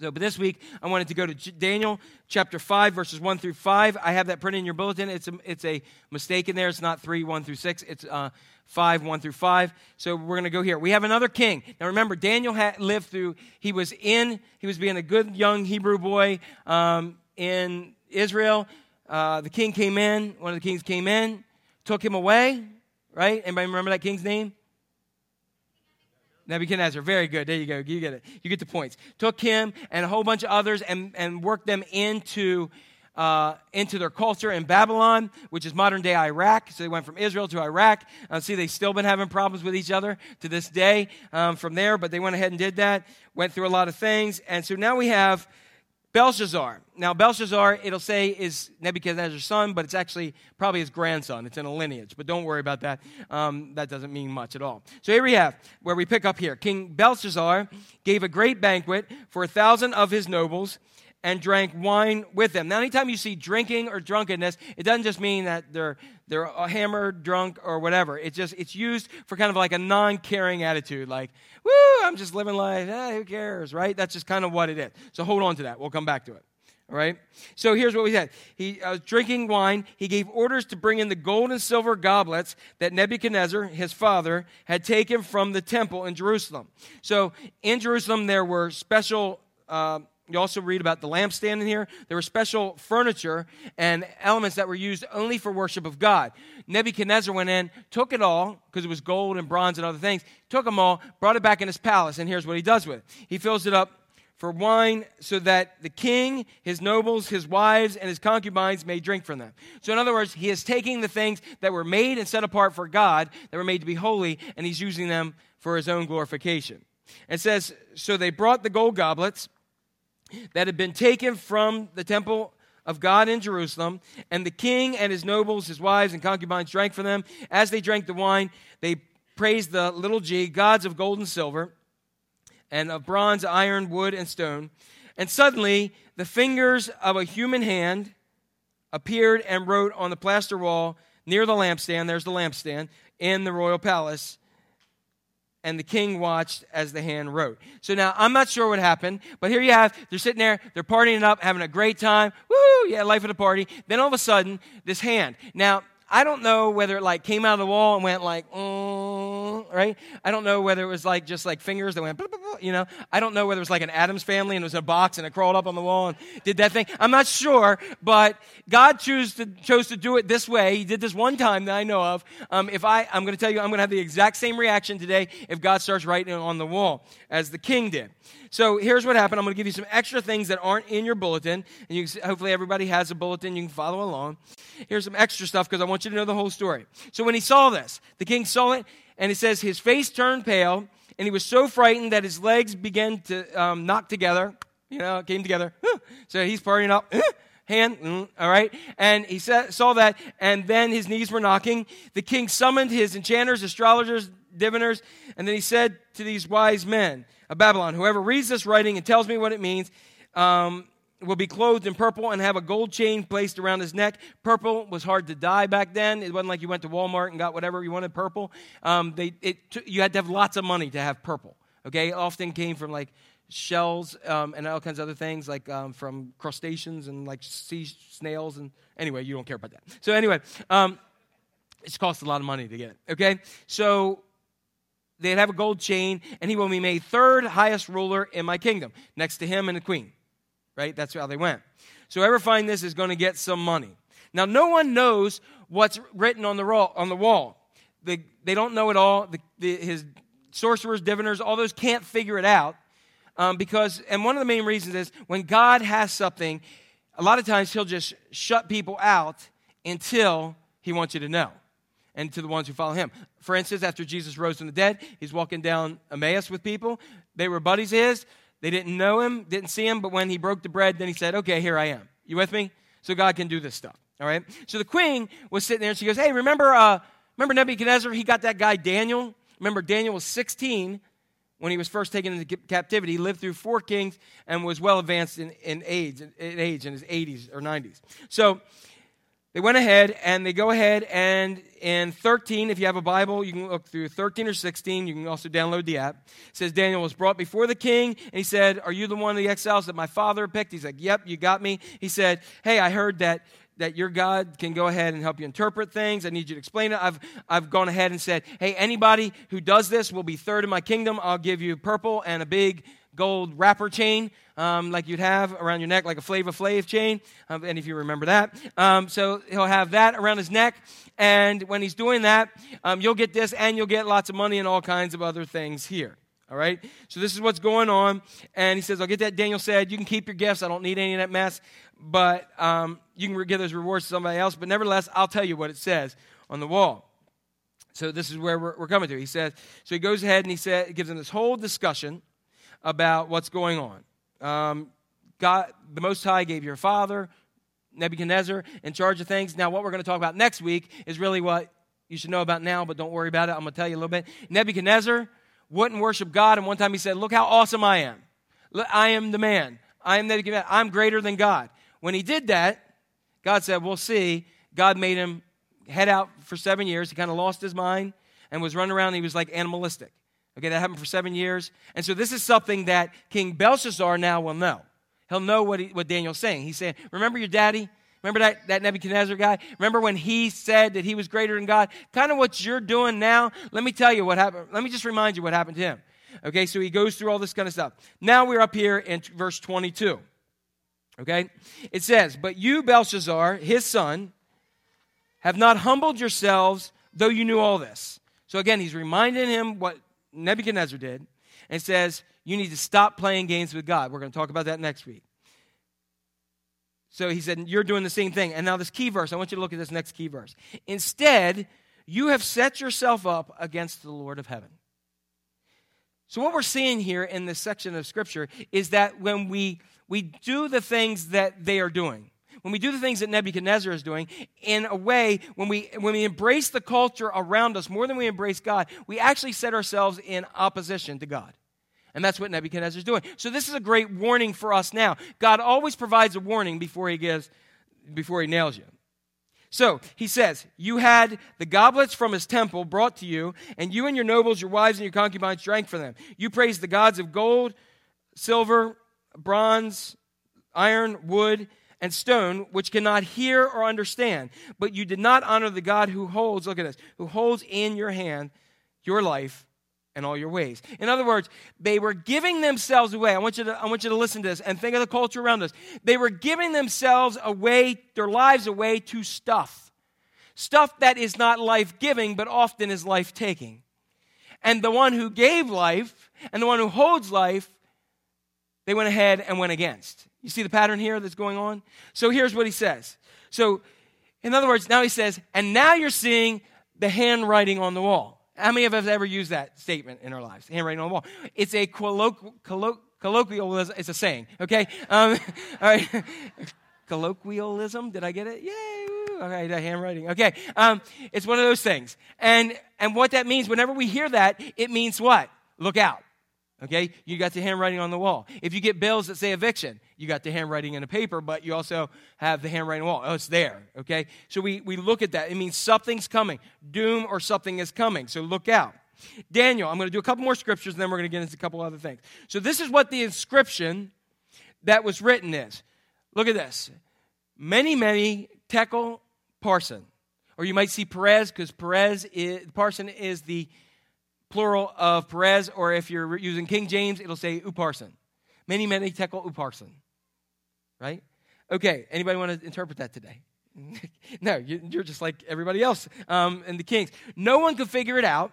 So, but this week, I wanted to go to Daniel chapter 5, verses 1 through 5. I have that printed in your bulletin. It's a, it's a mistake in there. It's not 3, 1 through 6. It's uh, 5, 1 through 5. So we're going to go here. We have another king. Now remember, Daniel had lived through, he was in, he was being a good young Hebrew boy um, in Israel. Uh, the king came in, one of the kings came in, took him away, right? Anybody remember that king's name? Nebuchadnezzar, very good. There you go. You get it. You get the points. Took him and a whole bunch of others and, and worked them into, uh, into their culture in Babylon, which is modern day Iraq. So they went from Israel to Iraq. Uh, see, they've still been having problems with each other to this day um, from there, but they went ahead and did that, went through a lot of things. And so now we have Belshazzar. Now, Belshazzar, it'll say is Nebuchadnezzar's son, but it's actually probably his grandson. It's in a lineage, but don't worry about that. Um, that doesn't mean much at all. So here we have where we pick up here. King Belshazzar gave a great banquet for a thousand of his nobles and drank wine with them. Now, anytime you see drinking or drunkenness, it doesn't just mean that they're they're hammered, drunk, or whatever. It's just it's used for kind of like a non-caring attitude, like, "Woo, I'm just living life. Eh, who cares?" Right? That's just kind of what it is. So hold on to that. We'll come back to it. All right. So here's what we said. He was uh, drinking wine. He gave orders to bring in the gold and silver goblets that Nebuchadnezzar, his father, had taken from the temple in Jerusalem. So in Jerusalem, there were special. Uh, you also read about the lampstand in here. There were special furniture and elements that were used only for worship of God. Nebuchadnezzar went in, took it all, because it was gold and bronze and other things, took them all, brought it back in his palace, and here's what he does with it. He fills it up for wine so that the king, his nobles, his wives, and his concubines may drink from them. So, in other words, he is taking the things that were made and set apart for God, that were made to be holy, and he's using them for his own glorification. It says, So they brought the gold goblets that had been taken from the temple of God in Jerusalem, and the king and his nobles, his wives, and concubines drank from them. As they drank the wine, they praised the little g, gods of gold and silver, and of bronze, iron, wood, and stone. And suddenly, the fingers of a human hand appeared and wrote on the plaster wall near the lampstand. There's the lampstand in the royal palace and the king watched as the hand wrote. So now I'm not sure what happened, but here you have, they're sitting there, they're partying up, having a great time. Woo, yeah, life of the party. Then all of a sudden, this hand. Now, I don't know whether it like came out of the wall and went like, mm, right? I don't know whether it was like just like fingers that went, blah, blah, blah, you know? I don't know whether it was like an Addams family and it was in a box and it crawled up on the wall and did that thing. I'm not sure, but God chose to, chose to do it this way. He did this one time that I know of. Um, if I, I'm going to tell you, I'm going to have the exact same reaction today if God starts writing on the wall as the king did. So here's what happened. I'm going to give you some extra things that aren't in your bulletin, and you hopefully everybody has a bulletin. You can follow along. Here's some extra stuff because I want you to know the whole story. So when he saw this, the king saw it, and it says his face turned pale, and he was so frightened that his legs began to um, knock together. You know, came together. So he's partying up. hand, mm, all right? And he saw that, and then his knees were knocking. The king summoned his enchanters, astrologers, diviners, and then he said to these wise men of Babylon, Whoever reads this writing and tells me what it means, um, will be clothed in purple and have a gold chain placed around his neck. Purple was hard to dye back then. It wasn't like you went to Walmart and got whatever you wanted purple. Um, they, it t- you had to have lots of money to have purple. Okay, it often came from like shells um, and all kinds of other things, like um, from crustaceans and like sea snails. And anyway, you don't care about that. So anyway, um, it's cost a lot of money to get it. Okay, so they'd have a gold chain, and he will be made third highest ruler in my kingdom, next to him and the queen. Right? That's how they went. So whoever finds this is going to get some money. Now, no one knows what's written on the, wall. On the wall. They, they don't know it all. The, the, his sorcerers, diviners, all those can't figure it out. Um, because, and one of the main reasons is when God has something, a lot of times he'll just shut people out until he wants you to know and to the ones who follow him. For instance, after Jesus rose from the dead, he's walking down Emmaus with people. They were buddies his. They didn't know him, didn't see him, but when he broke the bread, then he said, Okay, here I am. You with me? So God can do this stuff. All right? So the queen was sitting there and she goes, Hey, remember, uh, remember Nebuchadnezzar? He got that guy Daniel. Remember, Daniel was 16 when he was first taken into captivity. He lived through four kings and was well advanced in, in age, in age, in his 80s or 90s. So they went ahead and they go ahead and in 13, if you have a Bible, you can look through 13 or 16. You can also download the app. It says Daniel was brought before the king and he said, Are you the one of the exiles that my father picked? He's like, Yep, you got me. He said, Hey, I heard that that your God can go ahead and help you interpret things. I need you to explain it. I've, I've gone ahead and said, hey, anybody who does this will be third in my kingdom. I'll give you purple and a big gold wrapper chain um, like you'd have around your neck, like a Flavor Flav chain. Um, and if you remember that. Um, so he'll have that around his neck. And when he's doing that, um, you'll get this and you'll get lots of money and all kinds of other things here. All right? So this is what's going on. And he says, I'll get that. Daniel said, You can keep your gifts. I don't need any of that mess. But um, you can give those rewards to somebody else. But nevertheless, I'll tell you what it says on the wall. So this is where we're, we're coming to. He says, So he goes ahead and he said, gives him this whole discussion about what's going on. Um, God, the Most High gave your father, Nebuchadnezzar, in charge of things. Now, what we're going to talk about next week is really what you should know about now, but don't worry about it. I'm going to tell you a little bit. Nebuchadnezzar wouldn't worship God. And one time he said, Look how awesome I am. I am the man. I am the, I'm greater than God. When he did that, God said, We'll see. God made him head out for seven years. He kind of lost his mind and was running around. He was like animalistic. Okay, that happened for seven years. And so this is something that King Belshazzar now will know. He'll know what, he, what Daniel's saying. He's saying, Remember your daddy? Remember that, that Nebuchadnezzar guy? Remember when he said that he was greater than God? Kind of what you're doing now. Let me tell you what happened. Let me just remind you what happened to him. Okay, so he goes through all this kind of stuff. Now we're up here in verse 22. Okay, it says, But you, Belshazzar, his son, have not humbled yourselves, though you knew all this. So again, he's reminding him what Nebuchadnezzar did and says, You need to stop playing games with God. We're going to talk about that next week. So he said, You're doing the same thing. And now, this key verse, I want you to look at this next key verse. Instead, you have set yourself up against the Lord of heaven. So, what we're seeing here in this section of Scripture is that when we, we do the things that they are doing, when we do the things that Nebuchadnezzar is doing, in a way, when we, when we embrace the culture around us more than we embrace God, we actually set ourselves in opposition to God. And that's what Nebuchadnezzar is doing. So this is a great warning for us now. God always provides a warning before he gives before he nails you. So he says, You had the goblets from his temple brought to you, and you and your nobles, your wives, and your concubines drank from them. You praised the gods of gold, silver, bronze, iron, wood, and stone, which cannot hear or understand. But you did not honor the God who holds, look at this, who holds in your hand your life and all your ways. In other words, they were giving themselves away. I want you to, I want you to listen to this and think of the culture around us. They were giving themselves away, their lives away to stuff. Stuff that is not life giving, but often is life taking. And the one who gave life and the one who holds life, they went ahead and went against. You see the pattern here that's going on? So here's what he says. So, in other words, now he says, and now you're seeing the handwriting on the wall. How many of us ever used that statement in our lives? Handwriting on the wall. It's a colloquial, colloquialism. It's a saying, okay? Um, all right. colloquialism. Did I get it? Yay. The handwriting. Okay. Um, it's one of those things. And, and what that means, whenever we hear that, it means what? Look out. Okay, you got the handwriting on the wall. If you get bills that say eviction, you got the handwriting in a paper, but you also have the handwriting wall. Oh, it's there. Okay, so we, we look at that. It means something's coming, doom or something is coming. So look out. Daniel, I'm going to do a couple more scriptures, and then we're going to get into a couple other things. So this is what the inscription that was written is. Look at this. Mene, mene tekel parson. Or you might see Peres, because Peres is, parson is the plural of Peres, or if you're using King James, it'll say Upharsin. Mene, mene tekel Uparson. Right? Okay, anybody want to interpret that today? no, you're just like everybody else um, in the Kings. No one could figure it out.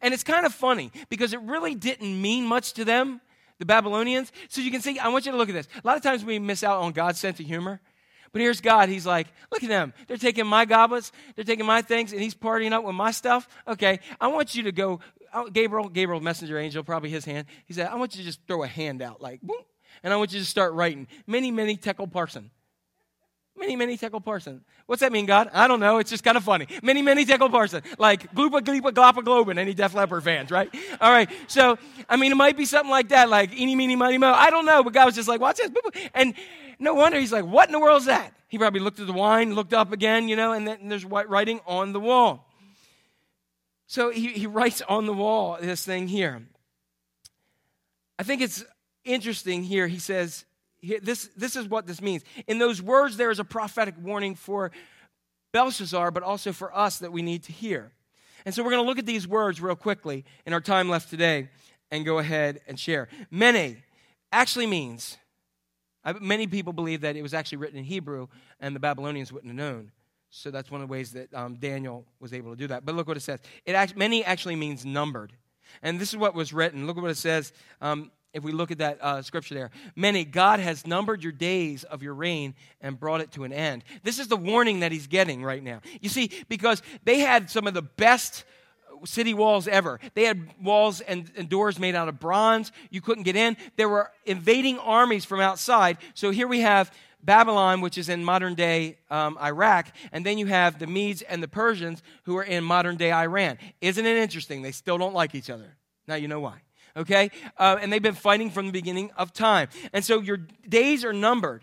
And it's kind of funny because it really didn't mean much to them, the Babylonians. So you can see, I want you to look at this. A lot of times we miss out on God's sense of humor. But here's God. He's like, look at them. They're taking my goblets, they're taking my things, and he's partying up with my stuff. Okay, I want you to go. uh, Gabriel, Gabriel, messenger angel, probably his hand. He said, I want you to just throw a hand out, like, boom, and I want you to start writing. Mene, mene tekel parson. Mene, mene tekel parson. What's that mean, God? I don't know. It's just kind of funny. Mene, mene tekel parson. Like gloopa, gleepa, gloppa, globin. Any Def Leppard fans, right? All right. So, I mean, it might be something like that, like eeny, meeny, miny, mo. I don't know. But God was just like, watch this. And no wonder he's like, what in the world is that? He probably looked at the wine, looked up again, you know, and then there's white writing on the wall. So he, he writes on the wall this thing here. I think it's interesting here. He says, this, this is what this means. In those words, there is a prophetic warning for Belshazzar, but also for us that we need to hear. And so we're going to look at these words real quickly in our time left today and go ahead and share. Mene actually means, I- many people believe that it was actually written in Hebrew and the Babylonians wouldn't have known. So that's one of the ways that um, Daniel was able to do that. But look what it says. It act, Mene actually means numbered. And this is what was written. Look at what it says. Um, if we look at that uh, scripture there, Mene, God has numbered your days of your reign and brought it to an end. This is the warning that he's getting right now. You see, because they had some of the best city walls ever. They had walls and, and doors made out of bronze. You couldn't get in. There were invading armies from outside. So here we have Babylon, which is in modern day um, Iraq, and then you have the Medes and the Persians who are in modern day Iran. Isn't it interesting? They still don't like each other. Now you know why. Okay? Uh, and they've been fighting from the beginning of time. And so your days are numbered.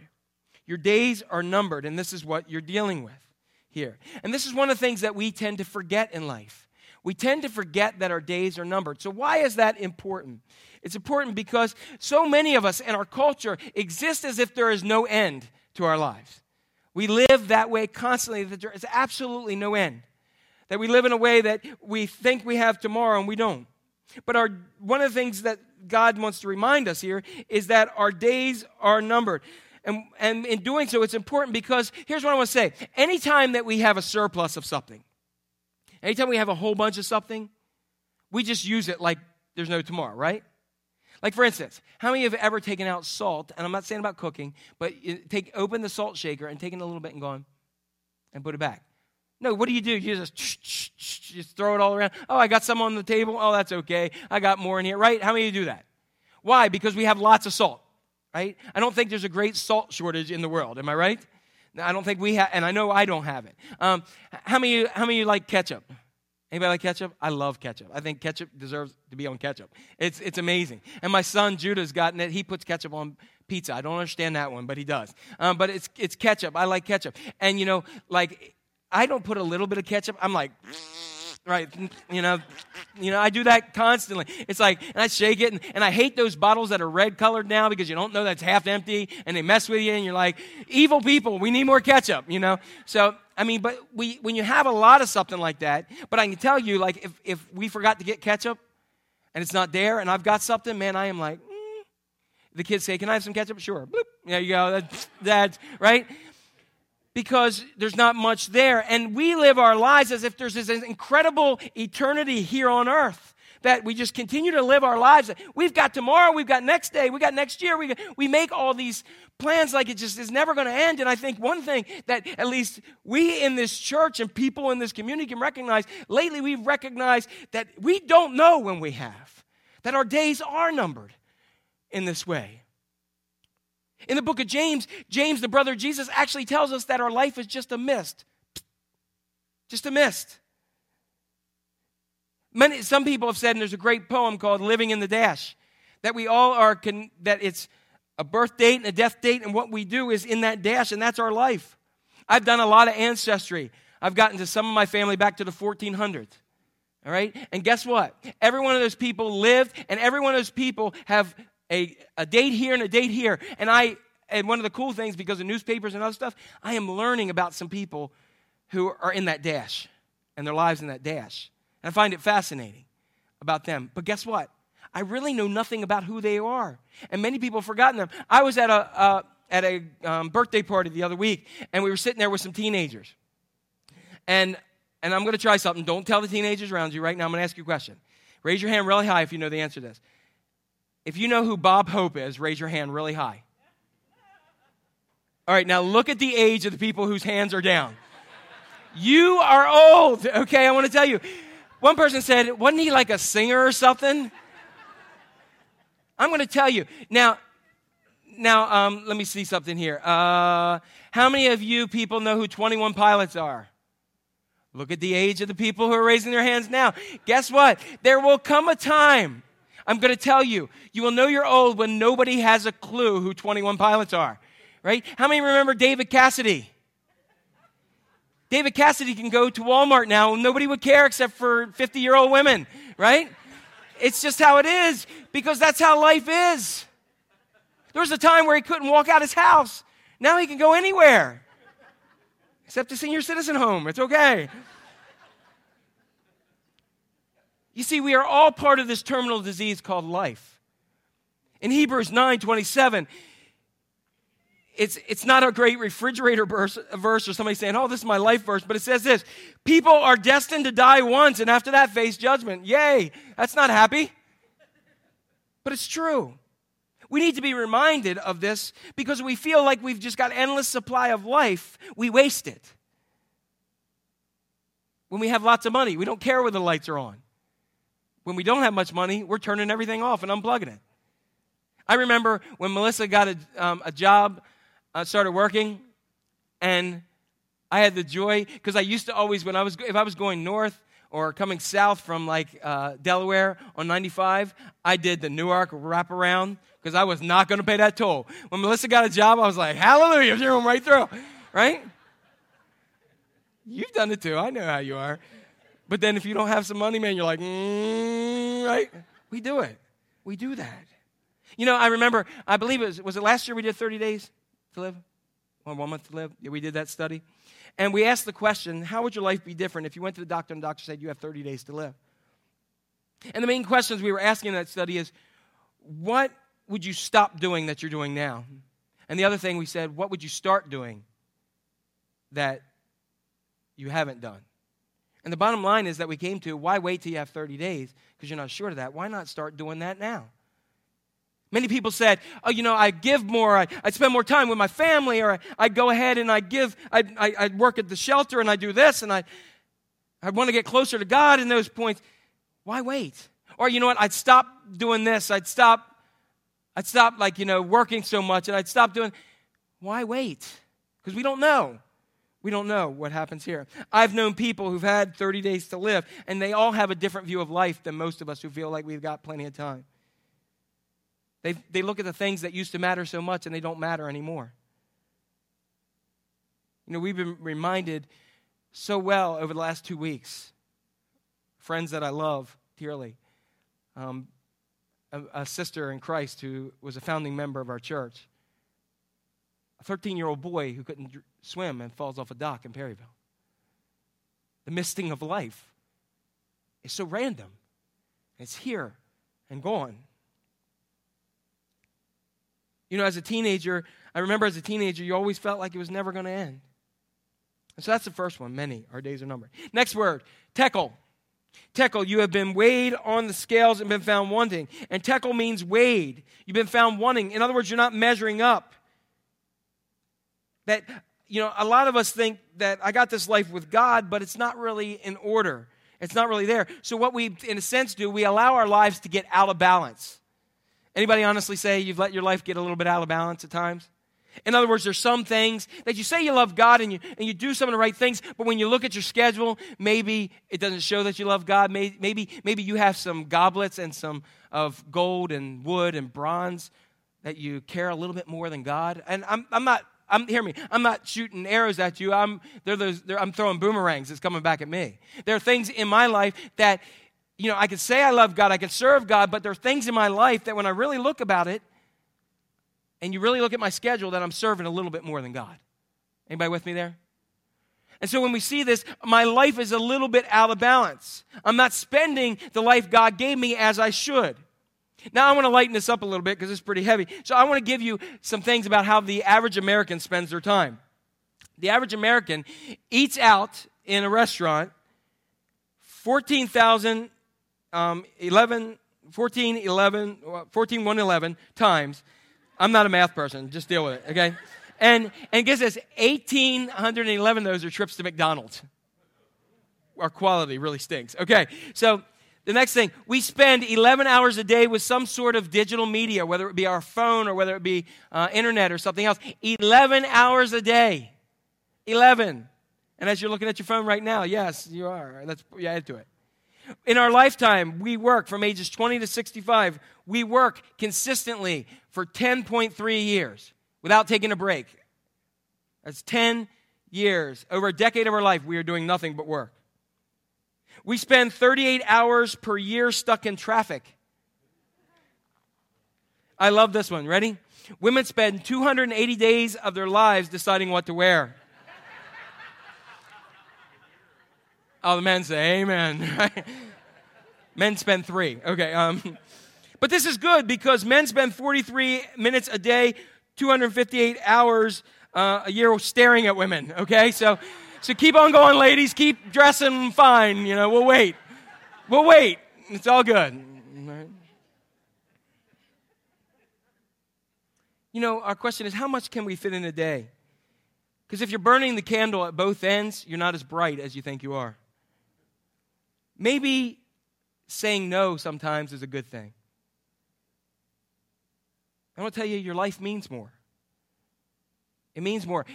Your days are numbered, and this is what you're dealing with here. And this is one of the things that we tend to forget in life. We tend to forget that our days are numbered. So, why is that important? It's important because so many of us in our culture exist as if there is no end to our lives. We live that way constantly, that there is absolutely no end. That we live in a way that we think we have tomorrow and we don't. But our, one of the things that God wants to remind us here is that our days are numbered. And, and in doing so, it's important because here's what I want to say. Anytime that we have a surplus of something, anytime we have a whole bunch of something, we just use it like there's no tomorrow, right? Like for instance, how many have ever taken out salt? And I'm not saying about cooking, but take open the salt shaker and taken a little bit and gone and put it back. No, what do you do? You just just throw it all around. Oh, I got some on the table. Oh, that's okay. I got more in here, right? How many of you do that? Why? Because we have lots of salt, right? I don't think there's a great salt shortage in the world. Am I right? I don't think we have, and I know I don't have it. Um, how many? How many you like ketchup? Anybody like ketchup? I love ketchup. I think ketchup deserves to be on ketchup. It's, it's amazing. And my son Judah's gotten it. He puts ketchup on pizza. I don't understand that one, but he does. Um, but it's, it's ketchup. I like ketchup. And, you know, like, I don't put a little bit of ketchup. I'm like, right, you know, you know, I do that constantly. It's like, and I shake it, and, and I hate those bottles that are red colored now because you don't know that's half empty, and they mess with you, and you're like, evil people, we need more ketchup, you know? So, I mean, but we, when you have a lot of something like that, but I can tell you, like, if, if we forgot to get ketchup and it's not there and I've got something, man, I am like, mm. the kids say, Can I have some ketchup? Sure. Bloop. There you go. That's, that's right. Because there's not much there. And we live our lives as if there's this incredible eternity here on earth that we just continue to live our lives. We've got tomorrow, we've got next day, we got next year. We, we make all these plans like it just is never going to end. And I think one thing that at least we in this church and people in this community can recognize lately, we've recognized that we don't know when we have, that our days are numbered in this way. In the book of James, James, the brother of Jesus, actually tells us that our life is just a mist. Just a mist. Many, some people have said, and there's a great poem called Living in the Dash, that we all are, con, that it's a birth date and a death date, and what we do is in that dash, and that's our life. I've done a lot of ancestry. I've gotten to some of my family back to the 1400s. All right? And guess what? Every one of those people lived, and every one of those people have a, a date here and a date here. And I, and one of the cool things, because of newspapers and other stuff, I am learning about some people who are in that dash and their lives in that dash. And I find it fascinating about them. But guess what? I really know nothing about who they are. And many people have forgotten them. I was at a, at a um, birthday party the other week, and we were sitting there with some teenagers. And, and I'm going to try something. Don't tell the teenagers around you right now. I'm going to ask you a question. Raise your hand really high if you know the answer to this. If you know who Bob Hope is, raise your hand really high. All right, now look at the age of the people whose hands are down. You are old, okay? I want to tell you. One person said, wasn't he like a singer or something? I'm going to tell you. Now, now, um, let me see something here. Uh, how many of you people know who 21 pilots are? Look at the age of the people who are raising their hands now. Guess what? There will come a time, I'm going to tell you, you will know you're old when nobody has a clue who 21 pilots are, right? How many remember David Cassidy? David Cassidy can go to Walmart now and nobody would care except for 50 year old women, right? It's just how it is because that's how life is. There was a time where he couldn't walk out his house. Now he can go anywhere except a senior citizen home. It's okay. You see, we are all part of this terminal disease called life. In Hebrews 9 27, it's, it's not a great refrigerator verse, verse or somebody saying, oh, this is my life verse, but it says this People are destined to die once and after that face judgment. Yay! That's not happy. But it's true. We need to be reminded of this because we feel like we've just got endless supply of life, we waste it. When we have lots of money, we don't care when the lights are on. When we don't have much money, we're turning everything off and unplugging it. I remember when Melissa got a, um, a job, uh, started working, and I had the joy because I used to always, when I was, if I was going north or coming south from like uh, Delaware on 95, I did the Newark wraparound because I was not going to pay that toll. When Melissa got a job, I was like, hallelujah, you're going right through, right? You've done it too. I know how you are. But then if you don't have some money, man, you're like, mm, right? We do it. We do that. You know, I remember, I believe it was, was it last year we did 30 days to live? Or one month to live? Yeah, we did that study. And we asked the question, how would your life be different if you went to the doctor and the doctor said you have 30 days to live? And the main questions we were asking in that study is, what would you stop doing that you're doing now? And the other thing we said, what would you start doing that you haven't done? And the bottom line is that we came to why wait till you have 30 days because you're not sure of that? Why not start doing that now? Many people said, oh, you know, I give more, I, I spend more time with my family, or I, I go ahead and I give, I, I, I work at the shelter and I do this, and I, I want to get closer to God in those points. Why wait? Or you know what, I'd stop doing this, I'd stop, I'd stop like, you know, working so much, and I'd stop doing, why wait? Because we don't know. We don't know what happens here. I've known people who've had 30 days to live, and they all have a different view of life than most of us who feel like we've got plenty of time. They, they look at the things that used to matter so much and they don't matter anymore. You know, we've been reminded so well over the last two weeks. Friends that I love dearly. Um, a, a sister in Christ who was a founding member of our church. A 13 year old boy who couldn't swim and falls off a dock in Perryville. The misting of life is so random. It's here and gone. You know, as a teenager, I remember as a teenager, you always felt like it was never going to end. And so that's the first one. Many, our days are numbered. Next word, tekel. Tekel, you have been weighed on the scales and been found wanting. And tekel means weighed. You've been found wanting. In other words, you're not measuring up. That, you know, a lot of us think that I got this life with God, but it's not really in order. It's not really there. So what we, in a sense, do, we allow our lives to get out of balance. Anybody honestly say you've let your life get a little bit out of balance at times? In other words, there's some things that you say you love God and you, and you do some of the right things, but when you look at your schedule, maybe it doesn't show that you love God. Maybe, maybe, maybe you have some goblets and some of gold and wood and bronze that you care a little bit more than God. And I'm, I'm not, I'm, hear me, I'm not shooting arrows at you. I'm, they're those, they're, I'm throwing boomerangs It's coming back at me. There are things in my life that you know, I can say I love God, I can serve God, but there are things in my life that when I really look about it, and you really look at my schedule, that I'm serving a little bit more than God. Anybody with me there? And so when we see this, my life is a little bit out of balance. I'm not spending the life God gave me as I should. Now I want to lighten this up a little bit because it's pretty heavy. So I want to give you some things about how the average American spends their time. The average American eats out in a restaurant 14,000 um, 11, 14, 11, 14, 1, 11 times. I'm not a math person. Just deal with it, okay? And, and guess this 1,811 of those are trips to McDonald's. Our quality really stinks. Okay, so The next thing, we spend 11 hours a day with some sort of digital media, whether it be our phone or whether it be uh, internet or something else. 11 hours a day. 11. And as you're looking at your phone right now, yes, you are. Let's add to it. In our lifetime, we work from ages 20 to 65. We work consistently for 10.3 years without taking a break. That's 10 years. Over a decade of our life, we are doing nothing but work. We spend 38 hours per year stuck in traffic. I love this one. Ready? Women spend 280 days of their lives deciding what to wear. All the men say amen. men spend three. Okay. Um, but this is good because men spend 43 minutes a day, 258 hours uh, a year staring at women. Okay. So so keep on going, ladies. Keep dressing fine. You know, we'll wait. We'll wait. It's all good. You know, our question is how much can we fit in a day? Because if you're burning the candle at both ends, you're not as bright as you think you are. Maybe saying no sometimes is a good thing. I want to tell you, your life means more. It means more.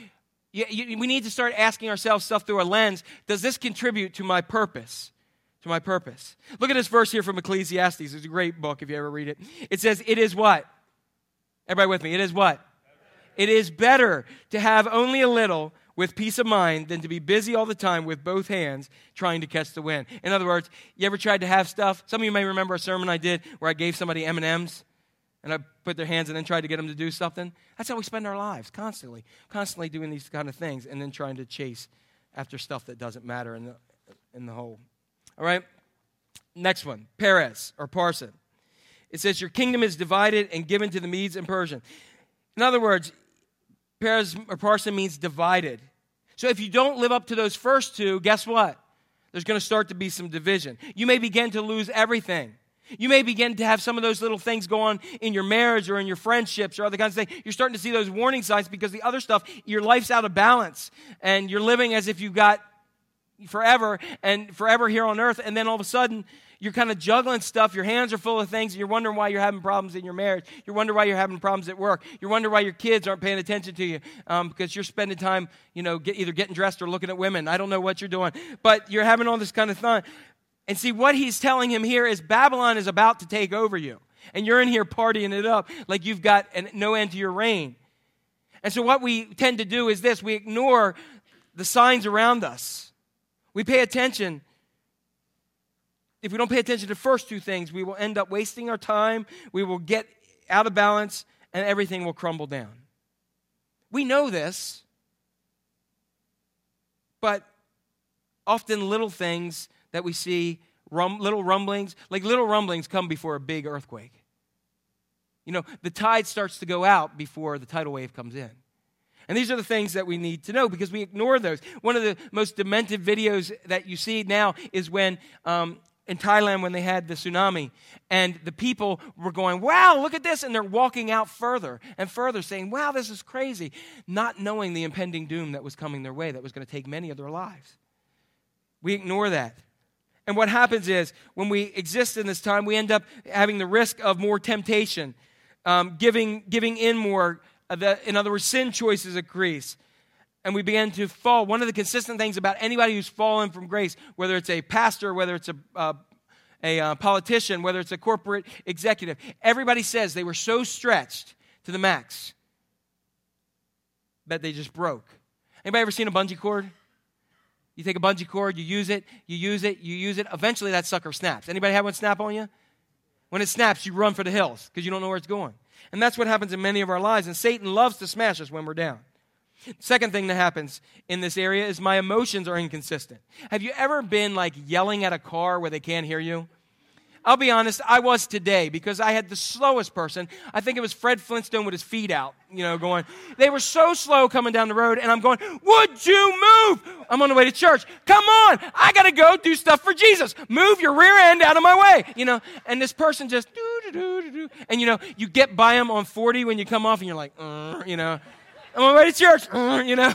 You, you, we need to start asking ourselves stuff through a lens. Does this contribute to my purpose? To my purpose. Look at this verse here from Ecclesiastes. It's a great book if you ever read it. It says, It is what? Everybody with me? It is what? It is better to have only a little with peace of mind than to be busy all the time with both hands trying to catch the wind. In other words, you ever tried to have stuff? Some of you may remember a sermon I did where I gave somebody M&Ms and I put their hands and then tried to get them to do something. That's how we spend our lives, constantly, constantly doing these kind of things and then trying to chase after stuff that doesn't matter in the, in the whole. All right? Next one, Peres or Parson. It says, Your kingdom is divided and given to the Medes and Persian. In other words, Peres or Parson means divided. So if you don't live up to those first two, guess what? There's going to start to be some division. You may begin to lose everything. You may begin to have some of those little things go on in your marriage or in your friendships or other kinds of things. You're starting to see those warning signs because the other stuff, your life's out of balance and you're living as if you've got forever and forever here on earth. And then all of a sudden, you're kind of juggling stuff. Your hands are full of things, and you're wondering why you're having problems in your marriage. You're wondering why you're having problems at work. You're wondering why your kids aren't paying attention to you um, because you're spending time, you know, get, either getting dressed or looking at women. I don't know what you're doing, but you're having all this kind of fun. And see, what he's telling him here is Babylon is about to take over you. And you're in here partying it up like you've got an, no end to your reign. And so, what we tend to do is this we ignore the signs around us. We pay attention. If we don't pay attention to the first two things, we will end up wasting our time, we will get out of balance, and everything will crumble down. We know this, but often little things that we see, rum, little rumblings, like little rumblings come before a big earthquake. You know, the tide starts to go out before the tidal wave comes in. And these are the things that we need to know because we ignore those. One of the most demented videos that you see now is when um, in Thailand when they had the tsunami, and the people were going, Wow, look at this. And they're walking out further and further, saying, Wow, this is crazy, not knowing the impending doom that was coming their way that was going to take many of their lives. We ignore that. And what happens is, when we exist in this time, we end up having the risk of more temptation, um, giving, giving in more. Uh, in other words, sin choices increase. And we begin to fall. One of the consistent things about anybody who's fallen from grace, whether it's a pastor, whether it's a, uh, a uh, politician, whether it's a corporate executive, everybody says they were so stretched to the max that they just broke. Anybody ever seen a bungee cord? You take a bungee cord, you use it, you use it, you use it. Eventually, that sucker snaps. Anybody have one snap on you? When it snaps, you run for the hills because you don't know where it's going. And that's what happens in many of our lives. And Satan loves to smash us when we're down. Second thing that happens in this area is my emotions are inconsistent. Have you ever been like yelling at a car where they can't hear you? I'll be honest, I was today because I had the slowest person. I think it was Fred Flintstone with his feet out, you know, going. They were so slow coming down the road, and I'm going, Would you move? I'm on the way to church. Come on, I got to go do stuff for Jesus. Move your rear end out of my way, you know. And this person just, and you know, you get by them on 40 when you come off, and you're like, uh, you know, I'm on my way to church, uh, you know.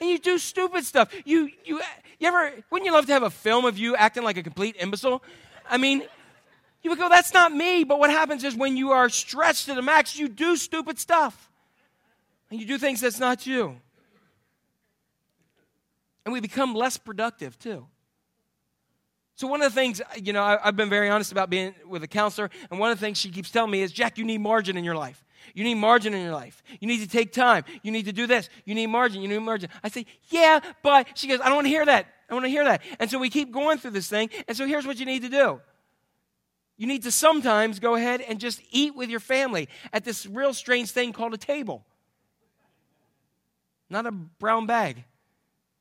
And you do stupid stuff. You, you, you ever, wouldn't you love to have a film of you acting like a complete imbecile? I mean, you would go, that's not me. But what happens is when you are stretched to the max, you do stupid stuff. And you do things that's not you. And we become less productive too. So, one of the things, you know, I, have been very honest about being with a counselor, and one of the things she keeps telling me is, Jack, you need margin in your life. You need margin in your life. You need to take time. You need to do this. You need margin. You need margin. I say, yeah, but she goes, I don't want to hear that. I want to hear that. And so we keep going through this thing. And so here's what you need to do you need to sometimes go ahead and just eat with your family at this real strange thing called a table, not a brown bag.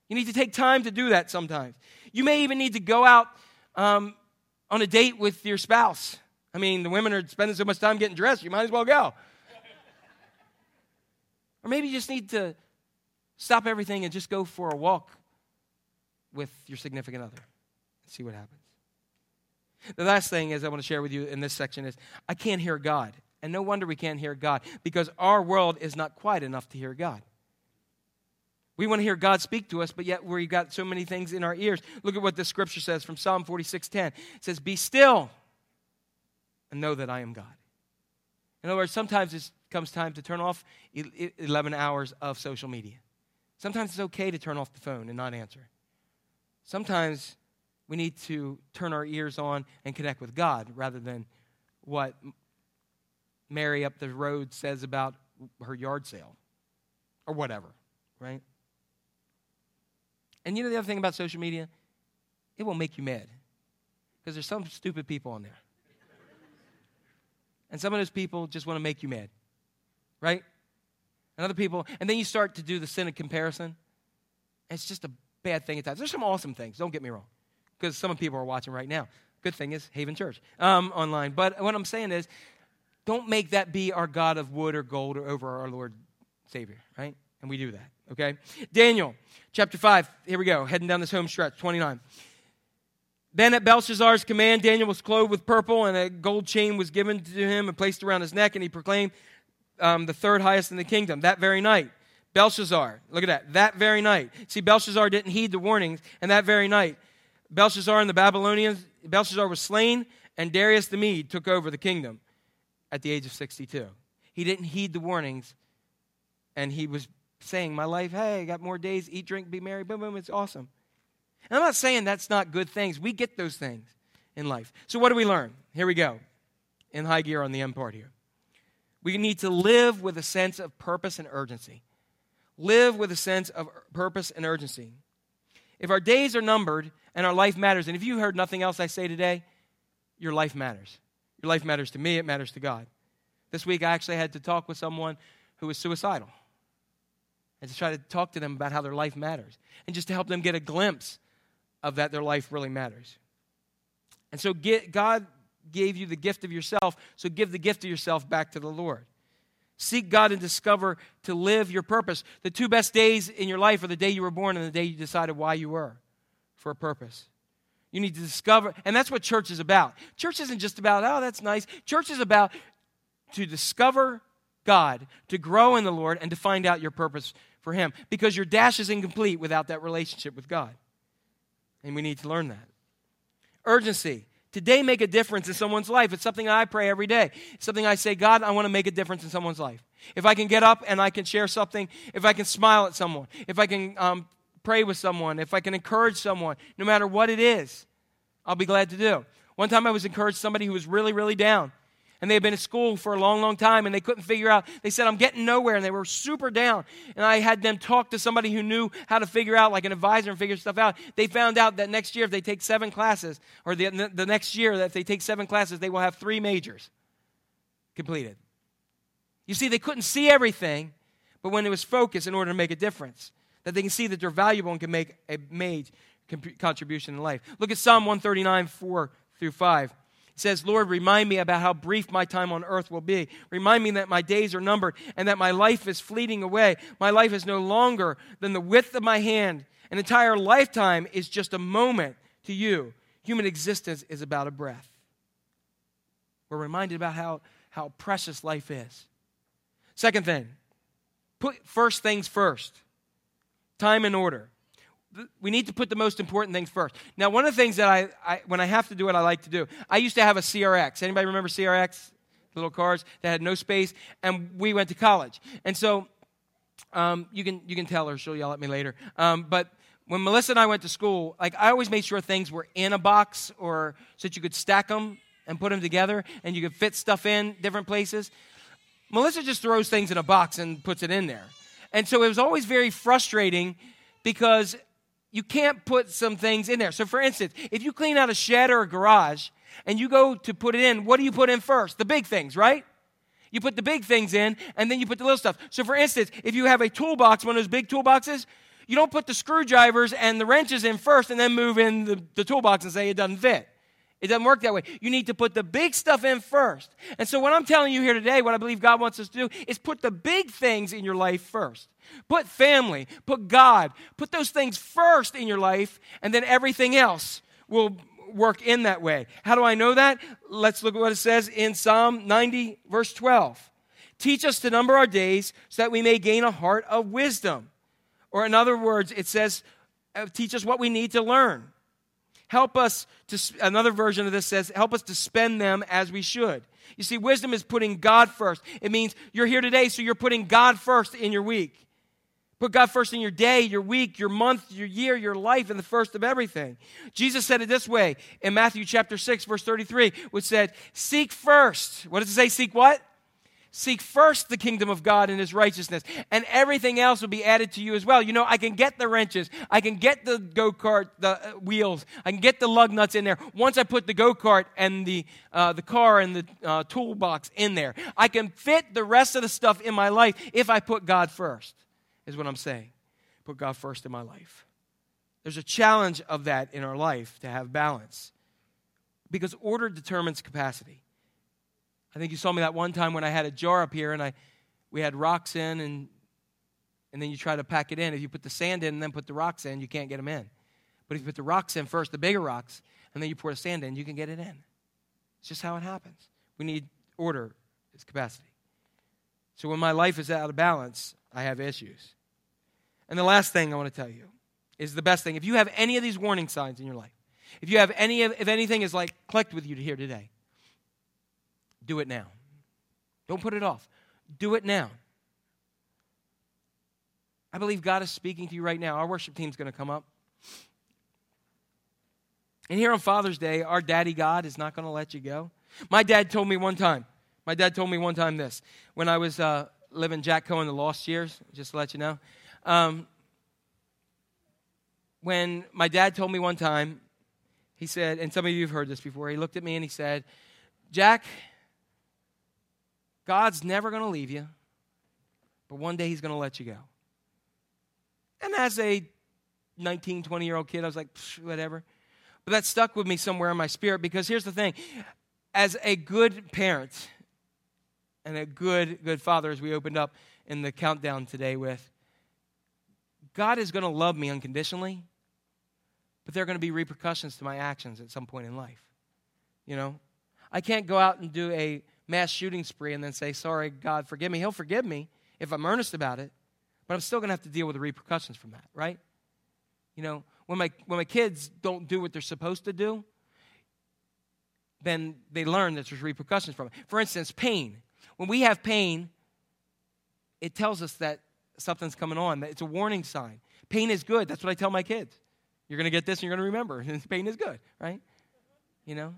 You need to take time to do that sometimes. You may even need to go out um, on a date with your spouse. I mean, the women are spending so much time getting dressed, you might as well go. Or maybe you just need to stop everything and just go for a walk with your significant other and see what happens. The last thing is I want to share with you in this section is I can't hear God. And no wonder we can't hear God because our world is not quiet enough to hear God. We want to hear God speak to us, but yet we've got so many things in our ears. Look at what the scripture says from Psalm 46:10. It says, Be still and know that I am God. In other words, sometimes it comes time to turn off 11 hours of social media. Sometimes it's okay to turn off the phone and not answer. Sometimes we need to turn our ears on and connect with God rather than what Mary up the road says about her yard sale or whatever, right? And you know the other thing about social media? It will make you mad because there's some stupid people on there. And some of those people just want to make you mad, right? And other people, and then you start to do the sin of comparison. it's just a bad thing at times. There's some awesome things, don't get me wrong, because some of people are watching right now. Good thing is Haven Church um, online. But what I'm saying is, don't make that be our God of wood or gold or over our Lord Savior, right? And we do that, okay? Daniel chapter 5, here we go, heading down this home stretch, 29. Then at Belshazzar's command, Daniel was clothed with purple, and a gold chain was given to him and placed around his neck, and he proclaimed um, the third highest in the kingdom that very night. Belshazzar, look at that, that very night. See, Belshazzar didn't heed the warnings, and that very night, Belshazzar and the Babylonians, Belshazzar was slain, and Darius the Mede took over the kingdom at the age of 62. He didn't heed the warnings, and he was saying, My life, hey, I got more days, eat, drink, be merry, boom, boom, it's awesome. And I'm not saying that's not good things. We get those things in life. So, what do we learn? Here we go, in high gear on the M part here. We need to live with a sense of purpose and urgency. Live with a sense of purpose and urgency. If our days are numbered and our life matters, and if you heard nothing else I say today, your life matters. Your life matters to me, it matters to God. This week I actually had to talk with someone who was suicidal and to try to talk to them about how their life matters and just to help them get a glimpse of that their life really matters. And so get, God gave you the gift of yourself, so give the gift of yourself back to the Lord. Seek God and discover to live your purpose. The two best days in your life are the day you were born and the day you decided why you were for a purpose. You need to discover, and that's what church is about. Church isn't just about, oh, that's nice. Church is about to discover God, to grow in the Lord, and to find out your purpose for Him because your dash is incomplete without that relationship with God. And we need to learn that. Urgency. Today, make a difference in someone's life. It's something I pray every day. It's something I say, God, I want to make a difference in someone's life. If I can get up and I can share something, if I can smile at someone, if I can um, pray with someone, if I can encourage someone, no matter what it is, I'll be glad to do. One time I was encouraged somebody who was really, really down and they had been in school for a long, long time and they couldn't figure out. They said, I'm getting nowhere, and they were super down. And I had them talk to somebody who knew how to figure out, like an advisor, and figure stuff out. They found out that next year, if they take seven classes, or the, the next year, that if they take seven classes, they will have three majors completed. You see, they couldn't see everything, but when it was focused in order to make a difference, that they can see that they're valuable and can make a major contribution in life. Look at Psalm 139, 4 through 5. Says, Lord, remind me about how brief my time on earth will be. Remind me that my days are numbered and that my life is fleeting away. My life is no longer than the width of my hand. An entire lifetime is just a moment to you. Human existence is about a breath. We're reminded about how, how precious life is. Second thing, put first things first. time in order. We need to put the most important things first. Now, one of the things that I, I when I have to do what I like to do, I used to have a CRX. Anybody remember CRX? Little cars that had no space, and we went to college. And so um, you can you can tell her she'll yell at me later. Um, but when Melissa and I went to school, like I always made sure things were in a box or so that you could stack them and put them together, and you could fit stuff in different places. Melissa just throws things in a box and puts it in there, and so it was always very frustrating because you can't put some things in there. So, for instance, if you clean out a shed or a garage and you go to put it in, what do you put in first? The big things, right? You put the big things in, and then you put the little stuff. So, for instance, if you have a toolbox, one of those big toolboxes, you don't put the screwdrivers and the wrenches in first and then move in the, the toolbox and say it doesn't fit. It doesn't work that way. You need to put the big stuff in first. And so, what I'm telling you here today, what I believe God wants us to do, is put the big things in your life first. Put family, put God, put those things first in your life, and then everything else will work in that way. How do I know that? Let's look at what it says in Psalm 90, verse 12. Teach us to number our days so that we may gain a heart of wisdom. Or, in other words, it says, uh, teach us what we need to learn. Help us to, another version of this says, help us to spend them as we should. You see, wisdom is putting God first. It means you're here today, so you're putting God first in your week. Put God first in your day, your week, your month, your year, your life, and the first of everything. Jesus said it this way in Matthew chapter 6, verse 33, which said, Seek first. What does it say? Seek what? Seek first the kingdom of God and his righteousness, and everything else will be added to you as well. You know, I can get the wrenches, I can get the go kart, the uh, wheels, I can get the lug nuts in there. Once I put the go kart and the, uh, the car and the uh, toolbox in there, I can fit the rest of the stuff in my life if I put God first, is what I'm saying. Put God first in my life. There's a challenge of that in our life to have balance because order determines capacity. I think you saw me that one time when I had a jar up here and I we had rocks in and and then you try to pack it in. If you put the sand in and then put the rocks in, you can't get them in. But if you put the rocks in first, the bigger rocks, and then you pour the sand in, you can get it in. It's just how it happens. We need order is capacity. So when my life is out of balance, I have issues. And the last thing I want to tell you is the best thing. If you have any of these warning signs in your life, if you have any of, if anything is like clicked with you to here today, do it now. Don't put it off. Do it now. I believe God is speaking to you right now. Our worship team's going to come up. And here on Father's Day, our daddy God is not going to let you go. My dad told me one time, my dad told me one time this when I was uh, living Jack Cohen the Lost Years, just to let you know. Um, when my dad told me one time, he said, and some of you have heard this before, he looked at me and he said, Jack, God's never going to leave you, but one day He's going to let you go. And as a 19, 20 year old kid, I was like, whatever. But that stuck with me somewhere in my spirit because here's the thing as a good parent and a good, good father, as we opened up in the countdown today with, God is going to love me unconditionally, but there are going to be repercussions to my actions at some point in life. You know, I can't go out and do a mass shooting spree and then say, Sorry, God, forgive me. He'll forgive me if I'm earnest about it, but I'm still going to have to deal with the repercussions from that, right? You know, when my, when my kids don't do what they're supposed to do, then they learn that there's repercussions from it. For instance, pain. When we have pain, it tells us that something's coming on, it's a warning sign. Pain is good. That's what I tell my kids. You're going to get this and you're going to remember. pain is good, right? You know?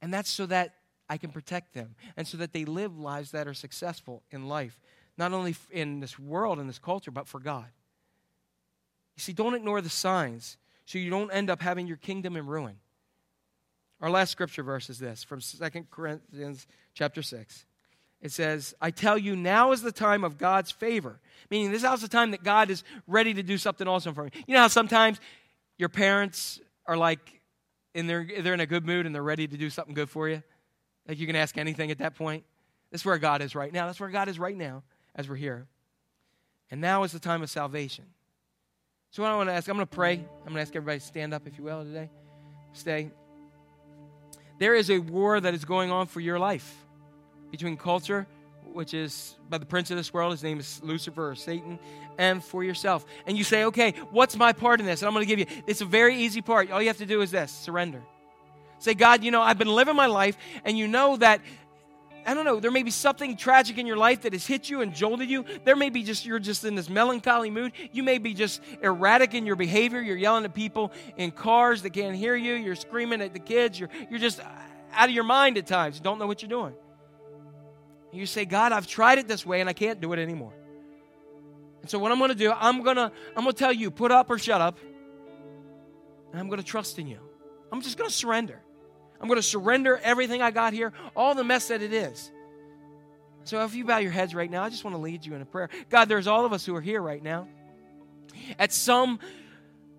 And that's so that I can protect them and so that they live lives that are successful in life, not only in this world and this culture, but for God. You see, don't ignore the signs so you don't end up having your kingdom in ruin. Our last scripture verse is this from 2 Corinthians chapter 6. It says, I tell you, now is the time of God's favor. Meaning, this is the time that God is ready to do something awesome for me. You know how sometimes your parents are like, in their, they're in a good mood and they're ready to do something good for you? Like you can ask anything at that point. That's where God is right now. That's where God is right now as we're here. And now is the time of salvation. So, what I want to ask, I'm going to pray. I'm going to ask everybody to stand up, if you will, today. Stay. There is a war that is going on for your life between culture, which is by the prince of this world. His name is Lucifer or Satan, and for yourself. And you say, okay, what's my part in this? And I'm going to give you, it's a very easy part. All you have to do is this surrender. Say, God, you know, I've been living my life, and you know that I don't know, there may be something tragic in your life that has hit you and jolted you. There may be just, you're just in this melancholy mood. You may be just erratic in your behavior. You're yelling at people in cars that can't hear you. You're screaming at the kids. You're, you're just out of your mind at times. You don't know what you're doing. You say, God, I've tried it this way and I can't do it anymore. And so what I'm going to do, I'm going to I'm going to tell you, put up or shut up. And I'm going to trust in you. I'm just going to surrender. I'm going to surrender everything I got here, all the mess that it is. So if you bow your heads right now, I just want to lead you in a prayer. God, there's all of us who are here right now. At some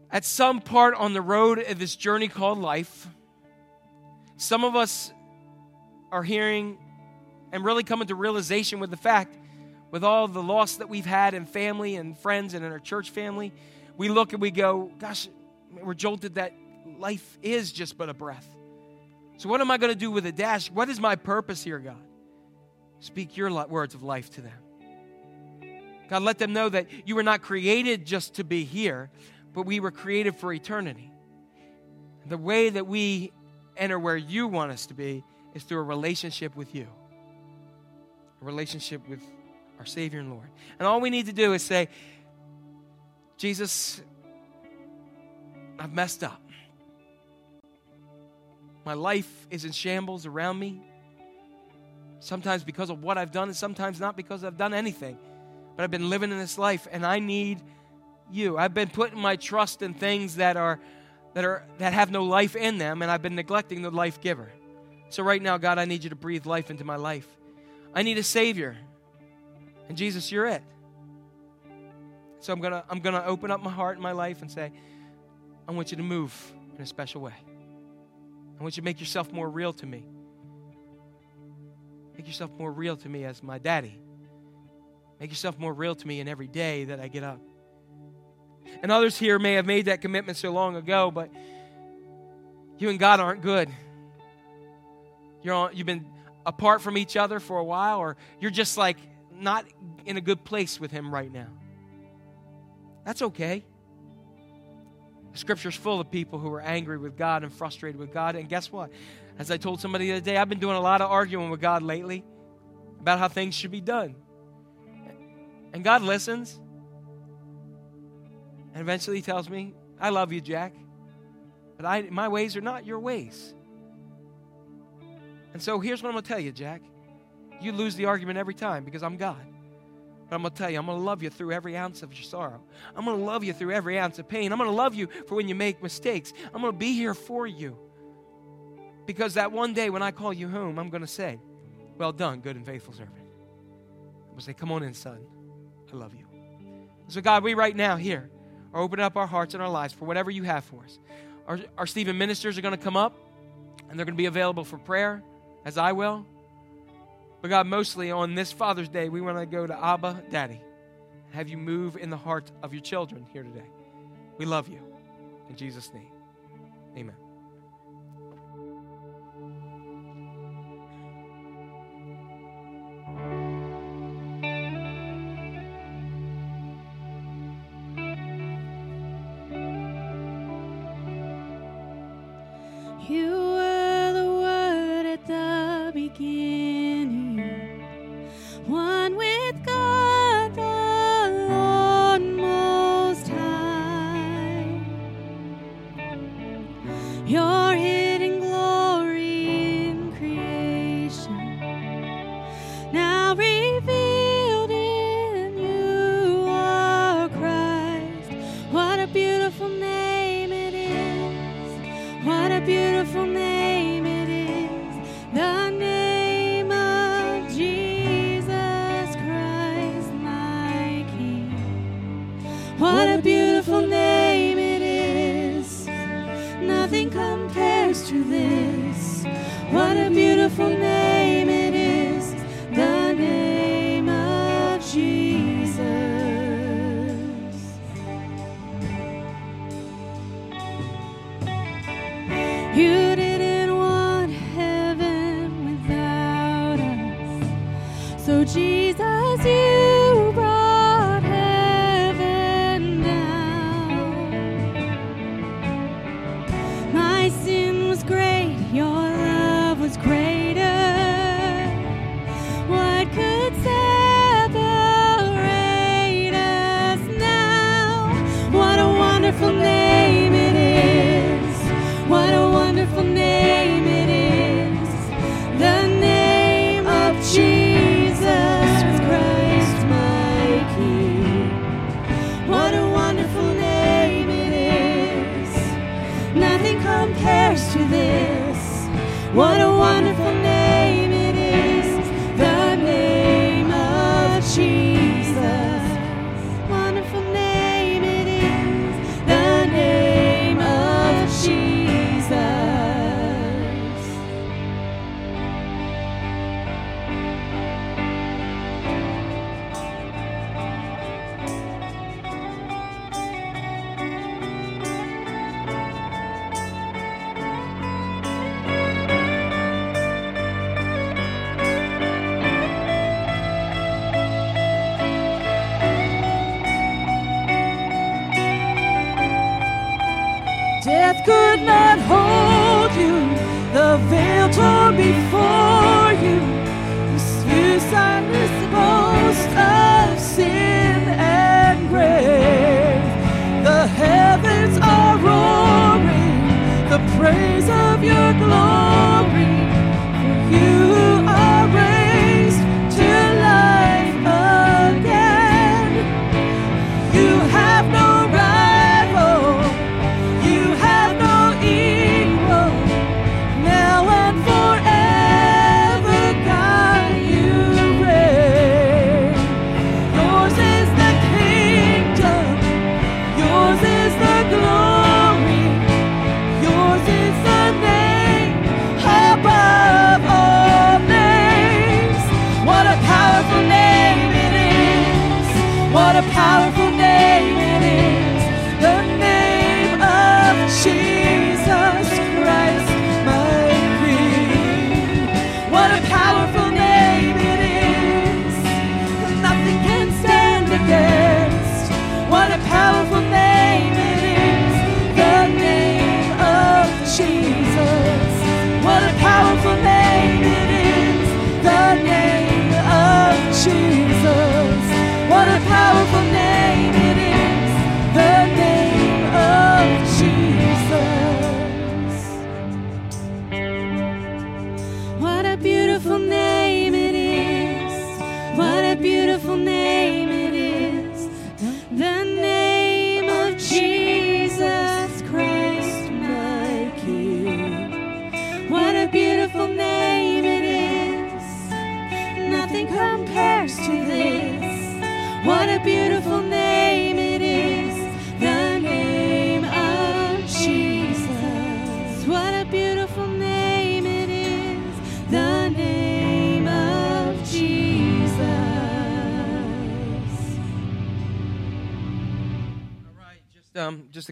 at some part on the road of this journey called life, some of us are hearing and really coming to realization with the fact with all the loss that we've had in family and friends and in our church family, we look and we go, gosh, we're jolted that life is just but a breath. So, what am I going to do with a dash? What is my purpose here, God? Speak your words of life to them. God, let them know that you were not created just to be here, but we were created for eternity. The way that we enter where you want us to be is through a relationship with you, a relationship with our Savior and Lord. And all we need to do is say, Jesus, I've messed up. My life is in shambles around me. Sometimes because of what I've done, and sometimes not because I've done anything. But I've been living in this life, and I need you. I've been putting my trust in things that are that are that have no life in them, and I've been neglecting the life giver. So right now, God, I need you to breathe life into my life. I need a savior. And Jesus, you're it. So I'm gonna I'm gonna open up my heart and my life and say, I want you to move in a special way. I want you to make yourself more real to me. Make yourself more real to me as my daddy. Make yourself more real to me in every day that I get up. And others here may have made that commitment so long ago, but you and God aren't good. You're on, you've been apart from each other for a while, or you're just like not in a good place with Him right now. That's okay. Scripture's full of people who are angry with God and frustrated with God. And guess what? As I told somebody the other day, I've been doing a lot of arguing with God lately about how things should be done. And God listens. And eventually he tells me, I love you, Jack. But I, my ways are not your ways. And so here's what I'm going to tell you, Jack. You lose the argument every time because I'm God. But I'm going to tell you, I'm going to love you through every ounce of your sorrow. I'm going to love you through every ounce of pain. I'm going to love you for when you make mistakes. I'm going to be here for you. Because that one day when I call you home, I'm going to say, Well done, good and faithful servant. I'm going to say, Come on in, son. I love you. So, God, we right now here are opening up our hearts and our lives for whatever you have for us. Our, our Stephen ministers are going to come up and they're going to be available for prayer, as I will. But God, mostly on this Father's Day, we want to go to Abba, Daddy, have you move in the heart of your children here today. We love you. In Jesus' name, amen.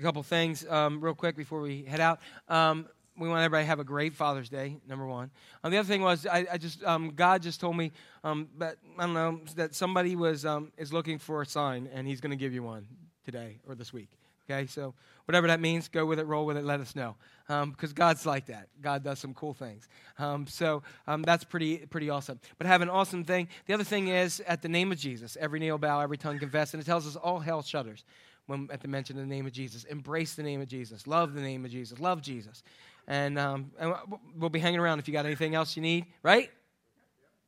Couple things um, real quick before we head out. Um, we want everybody to have a great Father's Day, number one. Um, the other thing was, I, I just um, God just told me um, that I don't know that somebody was um, is looking for a sign, and He's going to give you one today or this week. Okay, so whatever that means, go with it, roll with it, let us know, because God's like that. God does some cool things. Um, so um, that's pretty pretty awesome. But have an awesome thing. The other thing is, at the name of Jesus, every knee will bow, every tongue confess, and it tells us all hell shudders when at the mention of the name of Jesus. Embrace the name of Jesus. Love the name of Jesus. Love Jesus. And, um, and we'll be hanging around if you got anything else you need, right?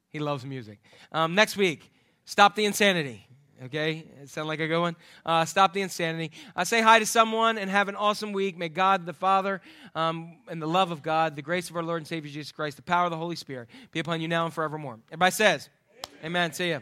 He loves music. Um, next week, stop the insanity. Okay, sound like a good one. Uh, stop the insanity. Uh, say hi to someone and have an awesome week. May God the Father um, and the love of God, the grace of our Lord and Savior Jesus Christ, the power of the Holy Spirit be upon you now and forevermore. Everybody says, Amen. Amen. See ya.